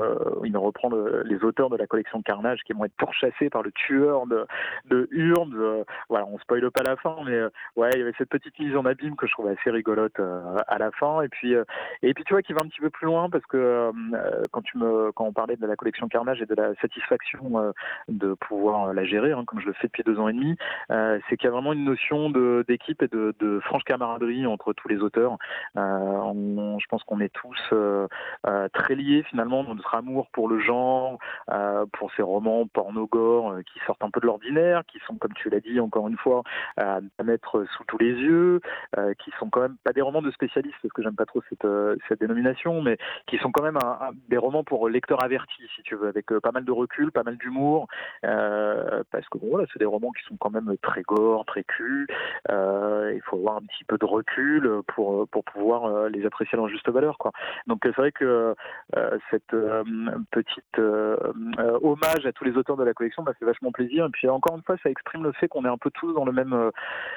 il me reprend le- les auteurs de la collection Carnage qui vont être pourchassés par le tueur de, de. Euh, voilà, on spoile pas la fin, mais euh, ouais, il y avait cette petite mise en abîme que je trouvais assez rigolote euh, à la fin. Et puis, euh, et puis tu vois, qui va un petit peu plus loin parce que euh, quand tu me, quand on parlait de la collection Carnage et de la satisfaction euh, de pouvoir la gérer, hein, comme je le fais depuis deux ans et demi, euh, c'est qu'il y a vraiment une notion d'équipe et de, franche camaraderie entre tous les auteurs. Euh, je pense qu'on est tous euh, euh, très liés finalement dans notre amour pour le genre, euh, pour ces romans porno-gore euh, qui sortent un peu de l'ordinaire, qui sont, comme tu l'as dit encore une fois, à mettre sous tous les yeux, euh, qui sont quand même pas des romans de spécialistes, parce que j'aime pas trop cette, euh, dénomination, mais qui sont quand même des romans pour lecteurs avertis, si tu veux, avec euh, pas mal de recul, pas mal d'humour, euh, parce que bon, voilà, c'est des romans qui sont quand même très gore, très cul. Euh, il faut avoir un petit peu de recul pour pour pouvoir les apprécier à leur juste valeur, quoi. Donc c'est vrai que cette petite hommage à tous les auteurs de la collection m'a fait vachement plaisir. Et puis encore une fois, ça exprime le fait qu'on est un peu tous dans le même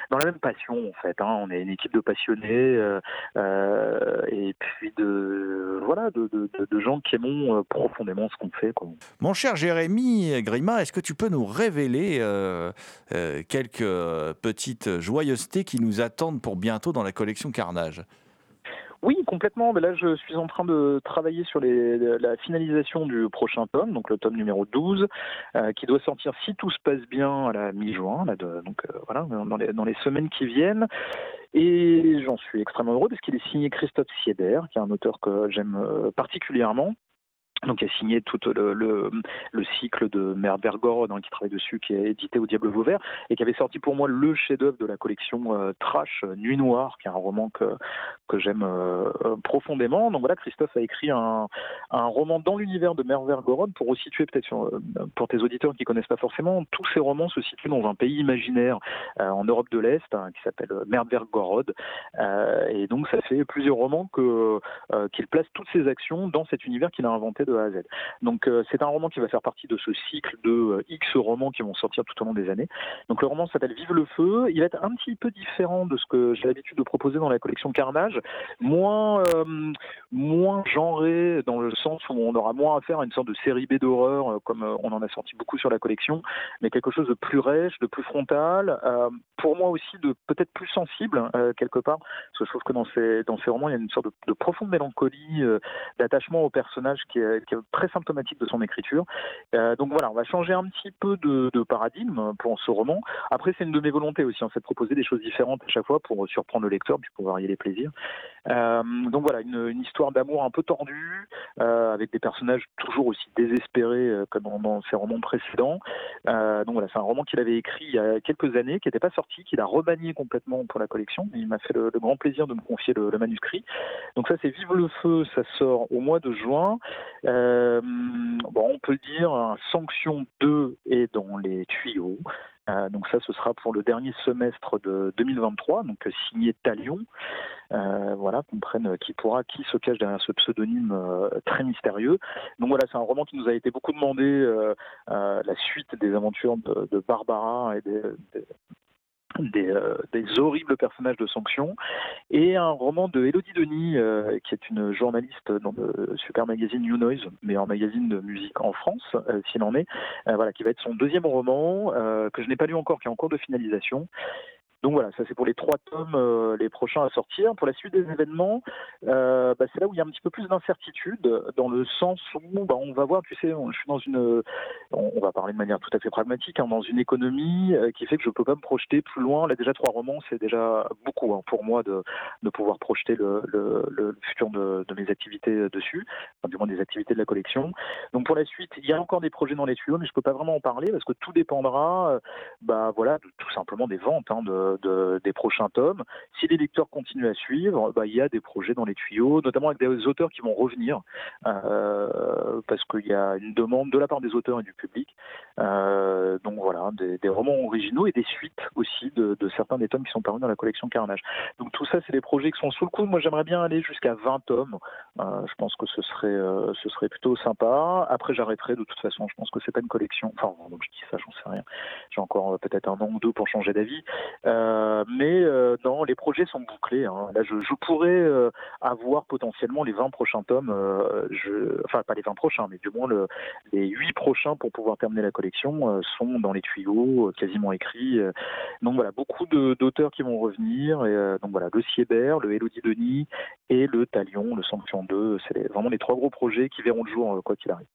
dans la même passion en fait. hein. On est une équipe de passionnés et puis de voilà de, gens qui aimons profondément ce qu'on fait. Quoi. Mon cher Jérémy Grima, est-ce que tu peux nous révéler euh, euh, quelques petites joyeusetés qui nous attendent pour bientôt dans la collection Carnage? Oui, complètement. Mais là, je suis en train de travailler sur les, la finalisation du prochain tome, donc le tome numéro 12, euh, qui doit sortir, si tout se passe bien, à la mi-juin, là, de- donc euh, voilà, dans les, dans les semaines qui viennent. Et j'en suis extrêmement heureux parce qu'il est signé Christophe Sieder, qui est un auteur que j'aime particulièrement. Donc, il a signé tout le, le, le cycle de Merde Vergorod, hein, qui travaille dessus, qui est édité au Diable Vauvert, et qui avait sorti pour moi le chef-d'œuvre de la collection euh, Trash, euh, Nuit Noire, qui est un roman que, que j'aime euh, profondément. Donc voilà, Christophe a écrit un, un roman dans l'univers de Merde Vergorod, pour resituer peut-être pour tes auditeurs qui connaissent pas forcément, tous ces romans se situent dans un pays imaginaire en Europe de l'Est, hein, qui s'appelle. Euh, et donc ça fait plusieurs romans qu'il place toutes ses actions dans cet univers qu'il a inventé A à Z. Donc euh, c'est un roman qui va faire partie de ce cycle de euh, X romans qui vont sortir tout au long des années. Donc le roman s'appelle Vive le feu. Il va être un petit peu différent de ce que j'ai l'habitude de proposer dans la collection Carnage, moins euh, moins genré dans le sens où on aura moins à faire à une sorte de série B d'horreur comme on en a sorti beaucoup sur la collection, mais quelque chose de plus rêche, de plus frontal, pour moi aussi de peut-être plus sensible quelque part, parce que je trouve que dans ces dans ces romans il y a une sorte de, de profonde mélancolie, d'attachement au personnage qui est, qui est très symptomatique de son écriture. Euh, donc voilà, on va changer un petit peu de, paradigme pour ce roman. Après, c'est une de mes volontés aussi, en fait, de proposer des choses différentes à chaque fois pour surprendre le lecteur, puis pour varier les plaisirs. Euh, donc voilà, une, histoire d'amour un peu tordue, euh, avec des personnages toujours aussi désespérés que dans, ses romans précédents. Donc voilà, c'est un roman qu'il avait écrit il y a quelques années, qui n'était pas sorti, qu'il a remanié complètement pour la collection. Il m'a fait le, grand plaisir de me confier le manuscrit. Donc ça, c'est Vive le feu, ça sort au mois de juin. Euh, on peut dire, un Sanction 2 est dans les tuyaux. Euh, donc ça, ce sera pour le dernier semestre de 2023, donc euh, signé Talion. Voilà, qu'on prenne qui pourra, qui se cache derrière ce pseudonyme très mystérieux. Donc voilà, c'est un roman qui nous a été beaucoup demandé, la suite des aventures de, Barbara et des, euh, des horribles personnages de Sanction, et un roman de Elodie Denis, euh, qui est une journaliste dans le super magazine New Noise, meilleur magazine de musique en France, euh, s'il en est, euh, voilà, qui va être son deuxième roman, euh, que je n'ai pas lu encore, qui est en cours de finalisation. Donc voilà, ça c'est pour les trois tomes, euh, les prochains à sortir. Pour la suite des événements, euh, bah, c'est là où il y a un petit peu plus d'incertitude, dans le sens où bah, on va voir, tu sais, on- je suis dans une, on va parler de manière tout à fait pragmatique, hein, dans une économie euh, qui fait que je peux pas me projeter plus loin. Là déjà trois romans, c'est déjà beaucoup hein, pour moi de, pouvoir projeter le, futur de, mes activités dessus, du moins des activités de la collection. Donc pour la suite, il y a encore des projets dans les tuyaux, mais je peux pas vraiment en parler parce que tout dépendra, bah voilà, de- tout simplement des ventes hein, de, de, des prochains tomes. Si les lecteurs continuent à suivre, bah, il y a des projets dans les tuyaux, notamment avec des auteurs qui vont revenir, euh, parce qu'il y a une demande de la part des auteurs et du public. Euh, donc voilà, des, romans originaux et des suites aussi de, certains des tomes qui sont parus dans la collection Carnage. Donc tout ça, c'est des projets qui sont sous le coup. Moi, j'aimerais bien aller jusqu'à 20 tomes. Euh, je pense que ce serait, ce serait plutôt sympa. Après, j'arrêterai de toute façon. Je pense que c'est pas une collection. Enfin, donc je dis ça, j'en sais rien. J'ai encore peut-être un an ou deux pour changer d'avis. Mais non, les projets sont bouclés. Hein. Là, je, pourrais avoir potentiellement les 20 prochains tomes. enfin, pas les 20 prochains, mais du moins le, les 8 prochains pour pouvoir terminer la collection sont dans les tuyaux, quasiment écrits. donc voilà, beaucoup d'auteurs qui vont revenir. Donc voilà, le Siebert, le Elodie Denis et le Talion, le Sanction 2. C'est vraiment les trois gros projets qui verront le jour quoi qu'il arrive.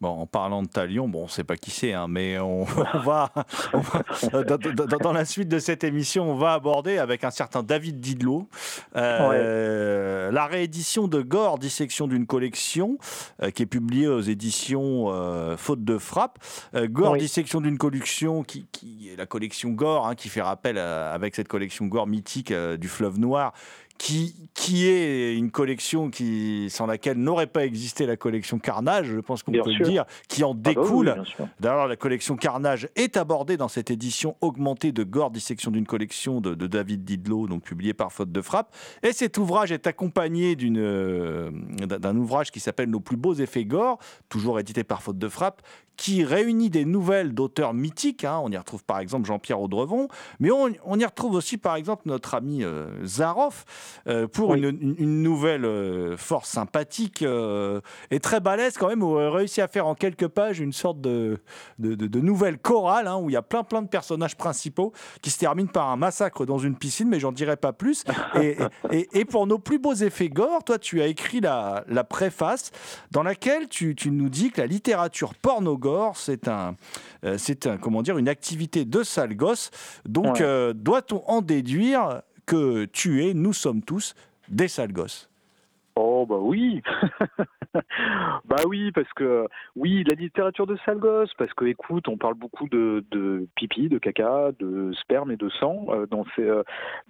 Bon, en parlant de Talion, bon, on ne sait pas qui c'est, hein, mais on, on, va, on va dans, dans, dans, la suite de cette émission, on va aborder avec un certain David Didlot euh, ouais. la réédition de Gore, dissection d'une collection, euh, qui est publiée aux éditions euh, Faute de frappe. Gore, oui. dissection d'une collection, qui, qui, est la collection Gore, hein, qui fait rappel à, avec cette collection Gore mythique du fleuve noir, qui, qui est une collection qui, sans laquelle n'aurait pas existé la collection Carnage, je pense qu'on peut sûr. le dire, qui en découle. Ah bah oui, D'ailleurs, la collection Carnage est abordée dans cette édition augmentée de Gore, dissection d'une collection de, de, David Didlot, donc publiée par Faute de Frappe. Et cet ouvrage est accompagné d'un euh, ouvrage qui s'appelle Nos plus beaux effets Gore, toujours édité par Faute de Frappe, qui réunit des nouvelles d'auteurs mythiques. Hein. On y retrouve par exemple Jean-Pierre Audrevon, mais on, on, y retrouve aussi par exemple notre ami euh, Zaroff euh, pour oui. une, une, nouvelle euh, force sympathique euh, et très balèze quand même, où on a réussi à faire en quelques pages une sorte de, de, de, de nouvelle chorale hein, où il y a plein plein de personnages principaux qui se terminent par un massacre dans une piscine, mais j'en dirai pas plus. Et, et, et, pour nos plus beaux effets gore, toi tu as écrit la, la préface dans laquelle tu, tu nous dis que la littérature porno gore c'est un, euh, c'est un, comment dire, une activité de sale gosse. Donc, ouais. euh, doit-on en déduire que tu es, nous sommes tous, des sales gosses? Oh bah oui, bah oui parce que oui la littérature de sale gosse parce que écoute on parle beaucoup de, de pipi, de caca, de sperme et de sang euh, dans ces euh,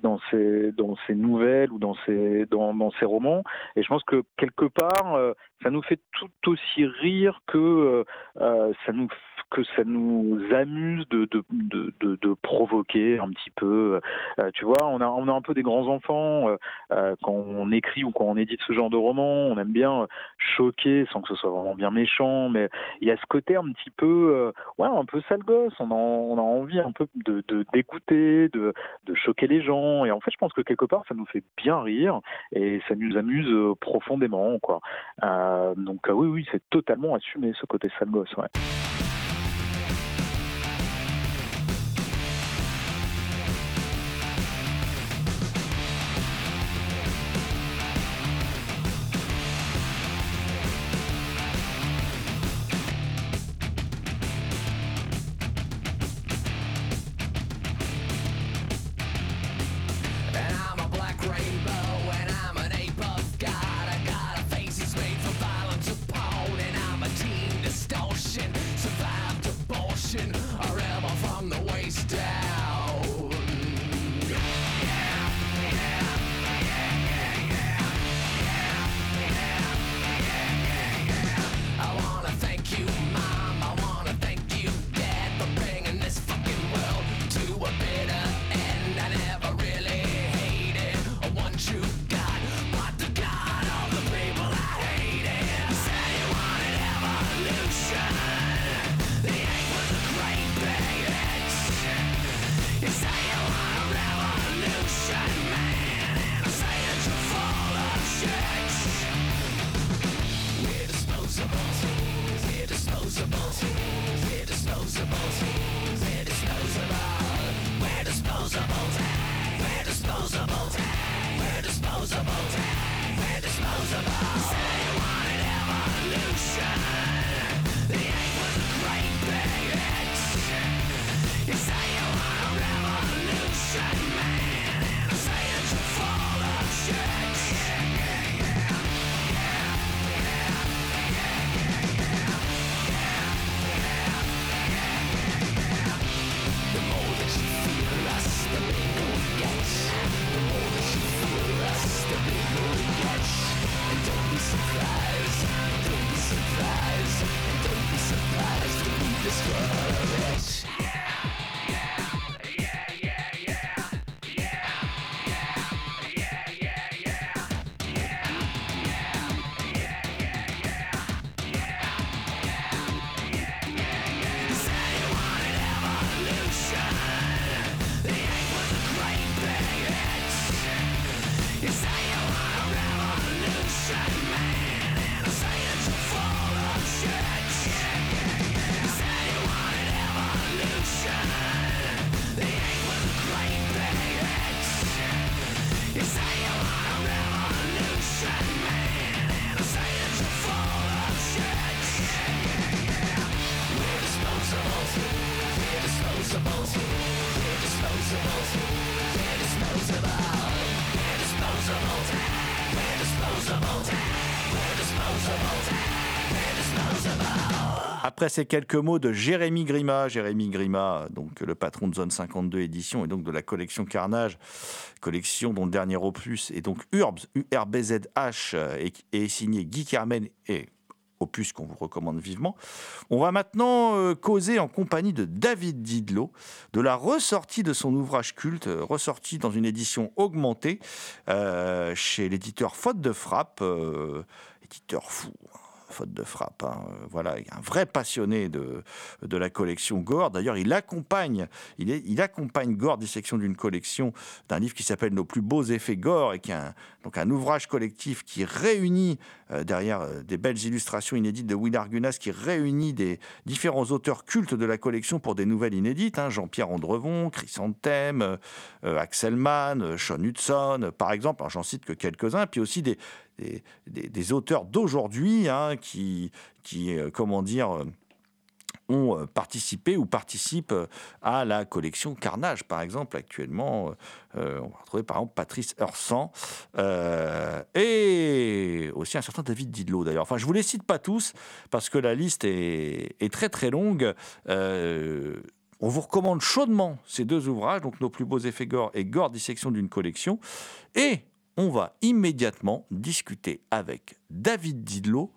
dans ces dans ces nouvelles ou dans ces dans, dans ces romans. Et je pense que quelque part euh, ça nous fait tout aussi rire que ça nous que ça nous amuse de, de, de, de, de provoquer un petit peu. Euh, tu vois, on a, on a un peu des grands enfants euh, quand on écrit ou quand on édite ce genre de roman. On aime bien choquer sans que ce soit vraiment bien méchant, mais il y a ce côté un petit peu, euh, ouais, un peu sale gosse. On a, on a envie un peu de d'écouter, de, de, choquer les gens. Et en fait, je pense que quelque part, ça nous fait bien rire et ça nous amuse profondément, quoi. donc oui, oui, c'est totalement assumé ce côté sale gosse, ouais. Après ces quelques mots de Jérémy Grima, Jérémy Grima, donc le patron de Zone 52 édition et donc de la collection Carnage, collection dont le dernier opus est donc Urbs, URBZH, et, et signé Guy Carmen et opus qu'on vous recommande vivement. On va maintenant euh, causer en compagnie de David Didlot de la ressortie de son ouvrage culte, euh, ressorti dans une édition augmentée euh, chez l'éditeur Faute de Frappe, euh, éditeur fou. Faute de frappe, hein. Euh, voilà, un vrai passionné de, de la collection Gore. D'ailleurs, il accompagne, il, est, il accompagne Gore d'une collection d'un livre qui s'appelle Nos plus beaux effets Gore et qui est un, donc un ouvrage collectif qui réunit euh, derrière euh, des belles illustrations inédites de Will Argunas, qui réunit des différents auteurs cultes de la collection pour des nouvelles inédites. hein, Jean-Pierre Andrevon, Chrysanthème, euh, euh, Axel Mann, Sean Hudson, par exemple. Alors, J'en cite que quelques-uns. Puis aussi des, des, auteurs d'aujourd'hui hein, qui, qui comment dire, ont euh, participé ou participent euh, à la collection Carnage, par exemple, actuellement. euh, on va retrouver par exemple Patrice Heursan et aussi un certain David Didlot d'ailleurs. Enfin, je vous les cite pas tous parce que la liste est, très très longue. On vous recommande chaudement ces deux ouvrages, donc Nos plus beaux effets gore et Gore dissection d'une collection. Et on va immédiatement discuter avec David Didlot,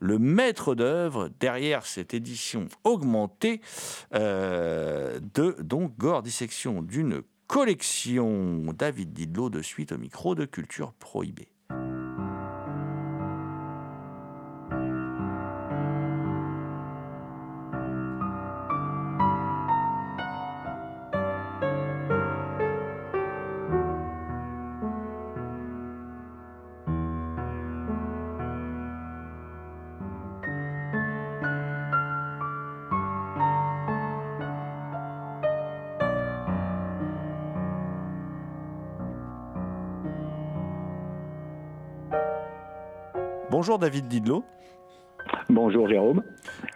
le maître d'œuvre derrière cette édition augmentée euh, de donc Gore dissection d'une collection. David Didlot de suite au micro de Culture Prohibée. Bonjour David Didlot. Bonjour Jérôme.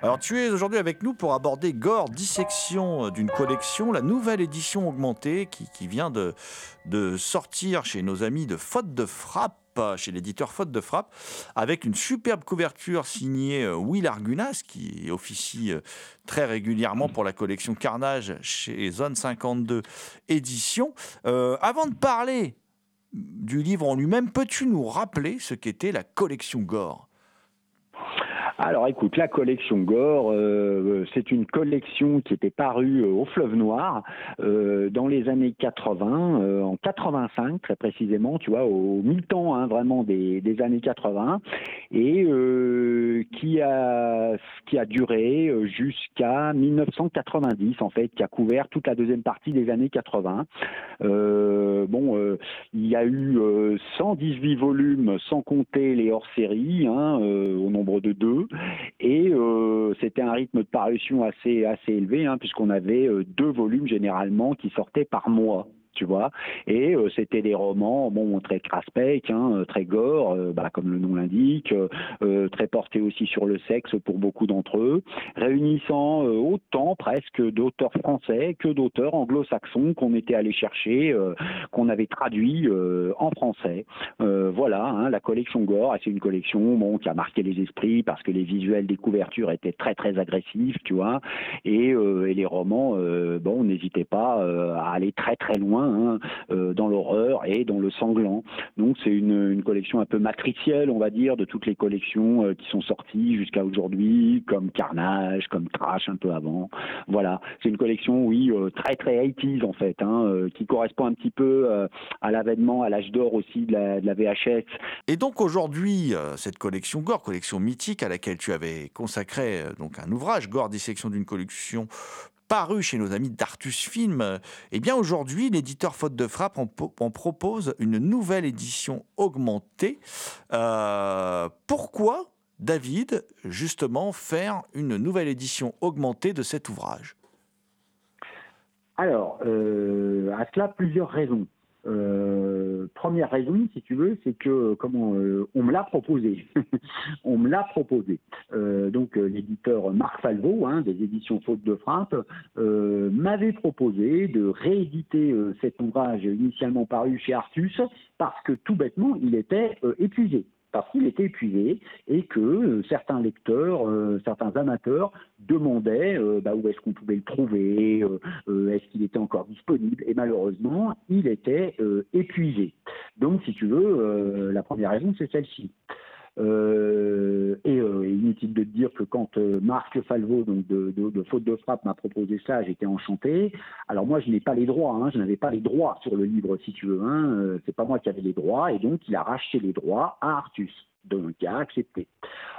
Alors tu es aujourd'hui avec nous pour aborder Gore, dissection d'une collection, la nouvelle édition augmentée qui, qui vient de, de sortir chez nos amis de Faute de Frappe chez l'éditeur Faute de Frappe, avec une superbe couverture signée euh, Will Argunas, qui officie euh, très régulièrement pour la collection Carnage chez Zone 52 Édition. Euh, avant de parler du livre en lui-même, peux-tu nous rappeler ce qu'était la collection Gore? Alors écoute, la collection Gore, euh, c'est une collection qui était parue euh, au Fleuve Noir euh, dans les années 80, euh, en 85 très précisément, tu vois, au mi-temps hein, vraiment des, des années 80, et euh, qui a qui a duré euh, jusqu'à 1990 en fait, qui a couvert toute la deuxième partie des années 80. Euh, bon, euh, il y a eu euh, 118 volumes sans compter les hors-séries, hein, euh, au nombre de deux. Et euh, c'était un rythme de parution assez, assez élevé, hein, puisqu'on avait euh, deux volumes généralement qui sortaient par mois. Tu vois, et euh, c'était des romans, bon, très craspec, hein, euh, très gore, euh, bah, comme le nom l'indique, euh, euh, très portés aussi sur le sexe pour beaucoup d'entre eux, réunissant autant presque d'auteurs français que d'auteurs anglo-saxons qu'on était allé chercher, qu'on avait traduit en français. Voilà, hein, la collection Gore, c'est une collection bon, qui a marqué les esprits parce que les visuels des couvertures étaient très très agressifs, tu vois, et, et les romans, bon, n'hésitaient pas à aller très très loin hein, euh, dans l'horreur et dans le sanglant. Donc c'est une, collection un peu matricielle, on va dire, de toutes les collections euh, qui sont sorties jusqu'à aujourd'hui, comme Carnage, comme Trash un peu avant. Voilà, c'est une collection, oui, euh, très très 80s en fait, hein, qui correspond un petit peu à l'avènement, à l'âge d'or aussi de la, de la VHS. Et donc aujourd'hui, cette collection Gore, collection mythique à laquelle tu avais consacré donc un ouvrage, Gore, dissection d'une collection paru chez nos amis d'Artus Film, eh bien aujourd'hui, l'éditeur Faute de Frappe en propose une nouvelle édition augmentée. Euh, pourquoi, David, justement, faire une nouvelle édition augmentée de cet ouvrage? Alors, euh, à cela, plusieurs raisons. Euh, première raison, si tu veux, c'est que comment euh, on me l'a proposé. on me l'a proposé. Euh, donc euh, l'éditeur Marc Falvo, hein, des éditions Faute de Frappe, euh, m'avait proposé de rééditer euh, cet ouvrage initialement paru chez Artus parce que tout bêtement, il était euh, épuisé. Parce qu'il était épuisé et que euh, certains lecteurs, euh, certains amateurs demandaient euh, bah, où est-ce qu'on pouvait le trouver, euh, est-ce qu'il était encore disponible, et malheureusement, il était épuisé. Donc, si tu veux, la première raison, c'est celle-ci. Euh, et euh, inutile de te dire que quand euh, Marc Falvo, donc de, de, de Faute de frappe, m'a proposé ça, j'étais enchanté. Alors moi, je n'ai pas les droits, hein, je n'avais pas les droits sur le livre, si tu veux. Hein, euh, c'est pas moi qui avais les droits, et donc il a racheté les droits à Artus donc a accepté.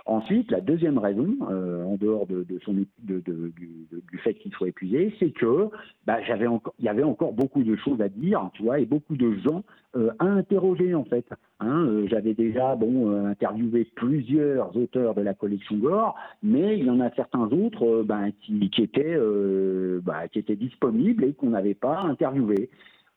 Ensuite, la deuxième raison, euh, en dehors de, du, fait qu'il soit épuisé, c'est que bah, il y avait encore beaucoup de choses à dire, tu vois, et beaucoup de gens euh, à interroger en fait. Hein, euh, j'avais déjà bon interviewé plusieurs auteurs de la collection Gore, mais il y en a certains autres bah, qui, étaient bah, qui étaient disponibles et qu'on n'avait pas interviewé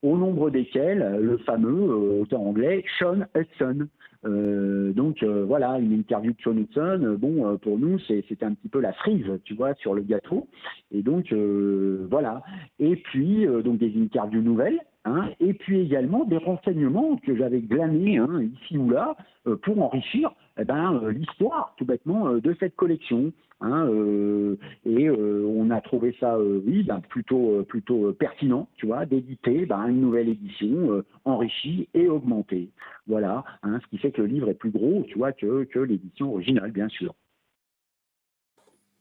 au nombre desquels le fameux auteur anglais Sean Hudson. Euh, donc euh, voilà, une interview de Sean Hudson, euh, bon, pour nous, c'était un petit peu la frise, tu vois, sur le gâteau. Et donc voilà. Et puis, donc des interviews nouvelles, Hein, et puis également des renseignements que j'avais glanés hein, ici ou là euh, pour enrichir eh ben, euh, l'histoire tout bêtement euh, de cette collection. Hein, et on a trouvé ça, oui, ben, plutôt, plutôt pertinent, tu vois, d'éditer ben, une nouvelle édition enrichie et augmentée. Voilà, hein, ce qui fait que le livre est plus gros, tu vois, que, que l'édition originale, bien sûr.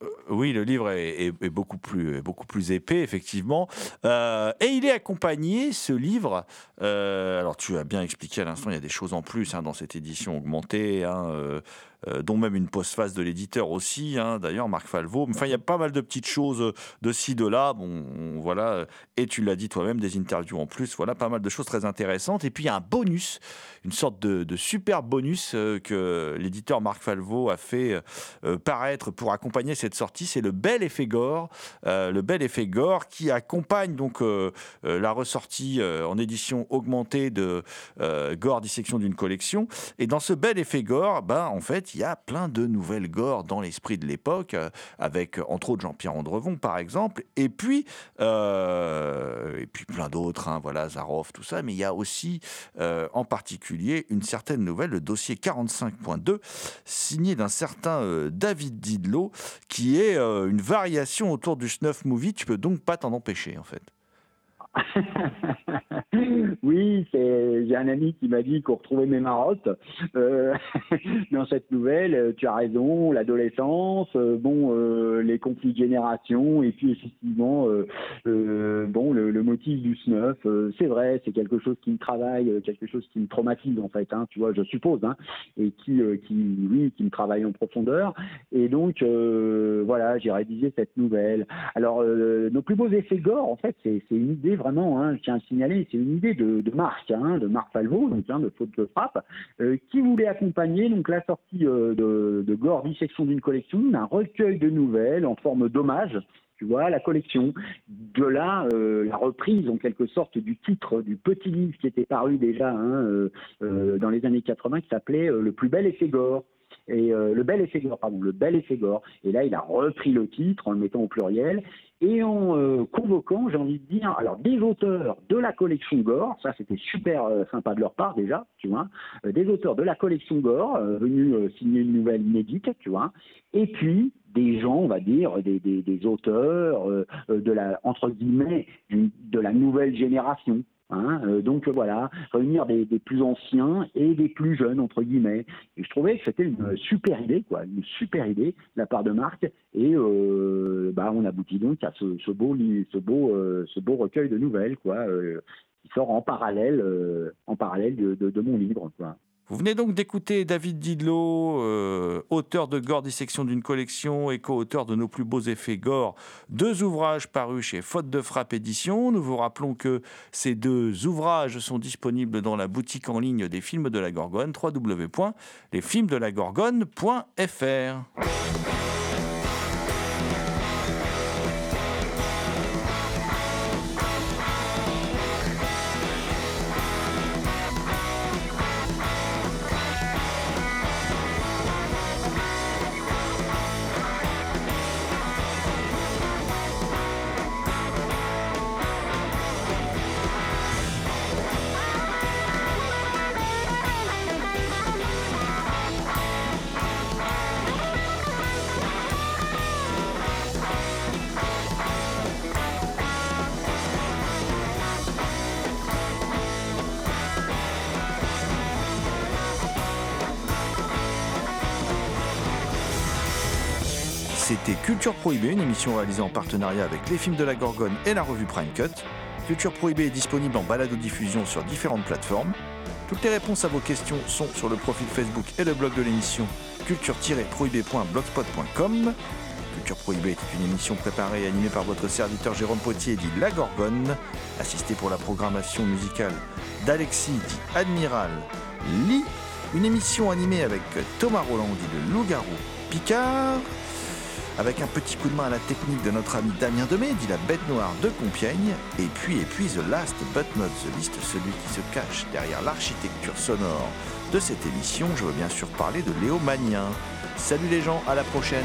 Euh, oui, le livre est, beaucoup, plus, beaucoup plus épais, effectivement. Euh, et il est accompagné, ce livre. Euh, alors, tu as bien expliqué à l'instant, il y a des choses en plus hein, dans cette édition augmentée. Hein, dont même une postface de l'éditeur aussi, hein, d'ailleurs, Marc Falvo. Enfin, il y a pas mal de petites choses de ci, de là. Bon, voilà. Et tu l'as dit toi-même, des interviews en plus. Voilà, pas mal de choses très intéressantes. Et puis, il y a un bonus, une sorte de, de super bonus euh, que l'éditeur Marc Falvo a fait euh, paraître pour accompagner cette sortie. C'est le bel effet gore. Euh, le bel effet gore qui accompagne donc euh, la ressortie en édition augmentée de Gore Dissection d'une collection. Et dans ce bel effet gore, ben, en fait, il y a plein de nouvelles gores dans l'esprit de l'époque, euh, avec entre autres Jean-Pierre Andrevon par exemple, et puis, euh, et puis plein d'autres, hein, voilà, Zaroff, tout ça, mais il y a aussi euh, en particulier une certaine nouvelle, le dossier 45.2, signé d'un certain David Didlot, qui est une variation autour du snuff movie, tu peux donc pas t'en empêcher en fait. oui, j'ai un ami qui m'a dit qu'on retrouvait mes marottes euh, dans cette nouvelle. Tu as raison, l'adolescence, euh, bon, euh, les conflits de génération, et puis effectivement, euh, euh, bon, le, le, motif du snuff, c'est vrai, c'est quelque chose qui me travaille, quelque chose qui me traumatise en fait, hein, tu vois, je suppose, hein, et qui, qui, oui, qui me travaille en profondeur. Et donc, voilà, j'ai rédigé cette nouvelle. Alors, nos plus beaux effets gore, en fait, c'est une idée vraiment, hein, je tiens à signaler, c'est une idée de, Marc, hein, de Marc Falvo, donc hein, de faute de frappe, euh, qui voulait accompagner donc la sortie euh, de, Gore Dissection d'une collection, d'un recueil de nouvelles en forme d'hommage tu vois, la collection. De là, euh, la reprise en quelque sorte du titre du petit livre qui était paru déjà hein, dans les années 80 qui s'appelait Le plus bel effet gore et euh, le bel effet gore, pardon, le bel effet gore. Et là, il a repris le titre en le mettant au pluriel et en euh, convoquant, j'ai envie de dire, alors des auteurs de la collection Gore, ça c'était super euh, sympa de leur part déjà, tu vois, euh, des auteurs de la collection Gore venus signer une nouvelle inédite, tu vois, et puis des gens, on va dire, des, des, des auteurs de la entre guillemets de la nouvelle génération, Hein, euh, donc voilà, réunir des, des, plus anciens et des plus jeunes entre guillemets. Et je trouvais que c'était une super idée, quoi, une super idée de la part de Marc. Et euh, bah, on aboutit donc à ce, ce beau, ce beau, euh, ce beau recueil de nouvelles, quoi, euh, qui sort en parallèle, euh, en parallèle de, de, de mon livre, quoi. Vous venez donc d'écouter David Didlot, euh, auteur de Gore Dissection d'une collection et co-auteur de Nos plus beaux effets Gore, deux ouvrages parus chez Faute de Frappe Édition. Nous vous rappelons que ces deux ouvrages sont disponibles dans la boutique en ligne des films de la Gorgone, www.lesfilmsdelagorgone.fr. Culture Prohibée, une émission réalisée en partenariat avec les films de la Gorgone et la revue Prime Cut. Culture Prohibée est disponible en balado-diffusion sur différentes plateformes. Toutes les réponses à vos questions sont sur le profil Facebook et le blog de l'émission culture-prohibée.blogspot.com. Culture Prohibée est une émission préparée et animée par votre serviteur Jérôme Potier, dit La Gorgone, assisté pour la programmation musicale d'Alexis, dit Admiral Lee. Une émission animée avec Thomas Roland, dit le loup-garou Picard. Avec un petit coup de main à la technique de notre ami Damien Demey, dit la bête noire de Compiègne. Et puis, et puis, The Last But Not The Least, celui qui se cache derrière l'architecture sonore de cette émission. Je veux bien sûr parler de Léo Magnien. Salut les gens, à la prochaine.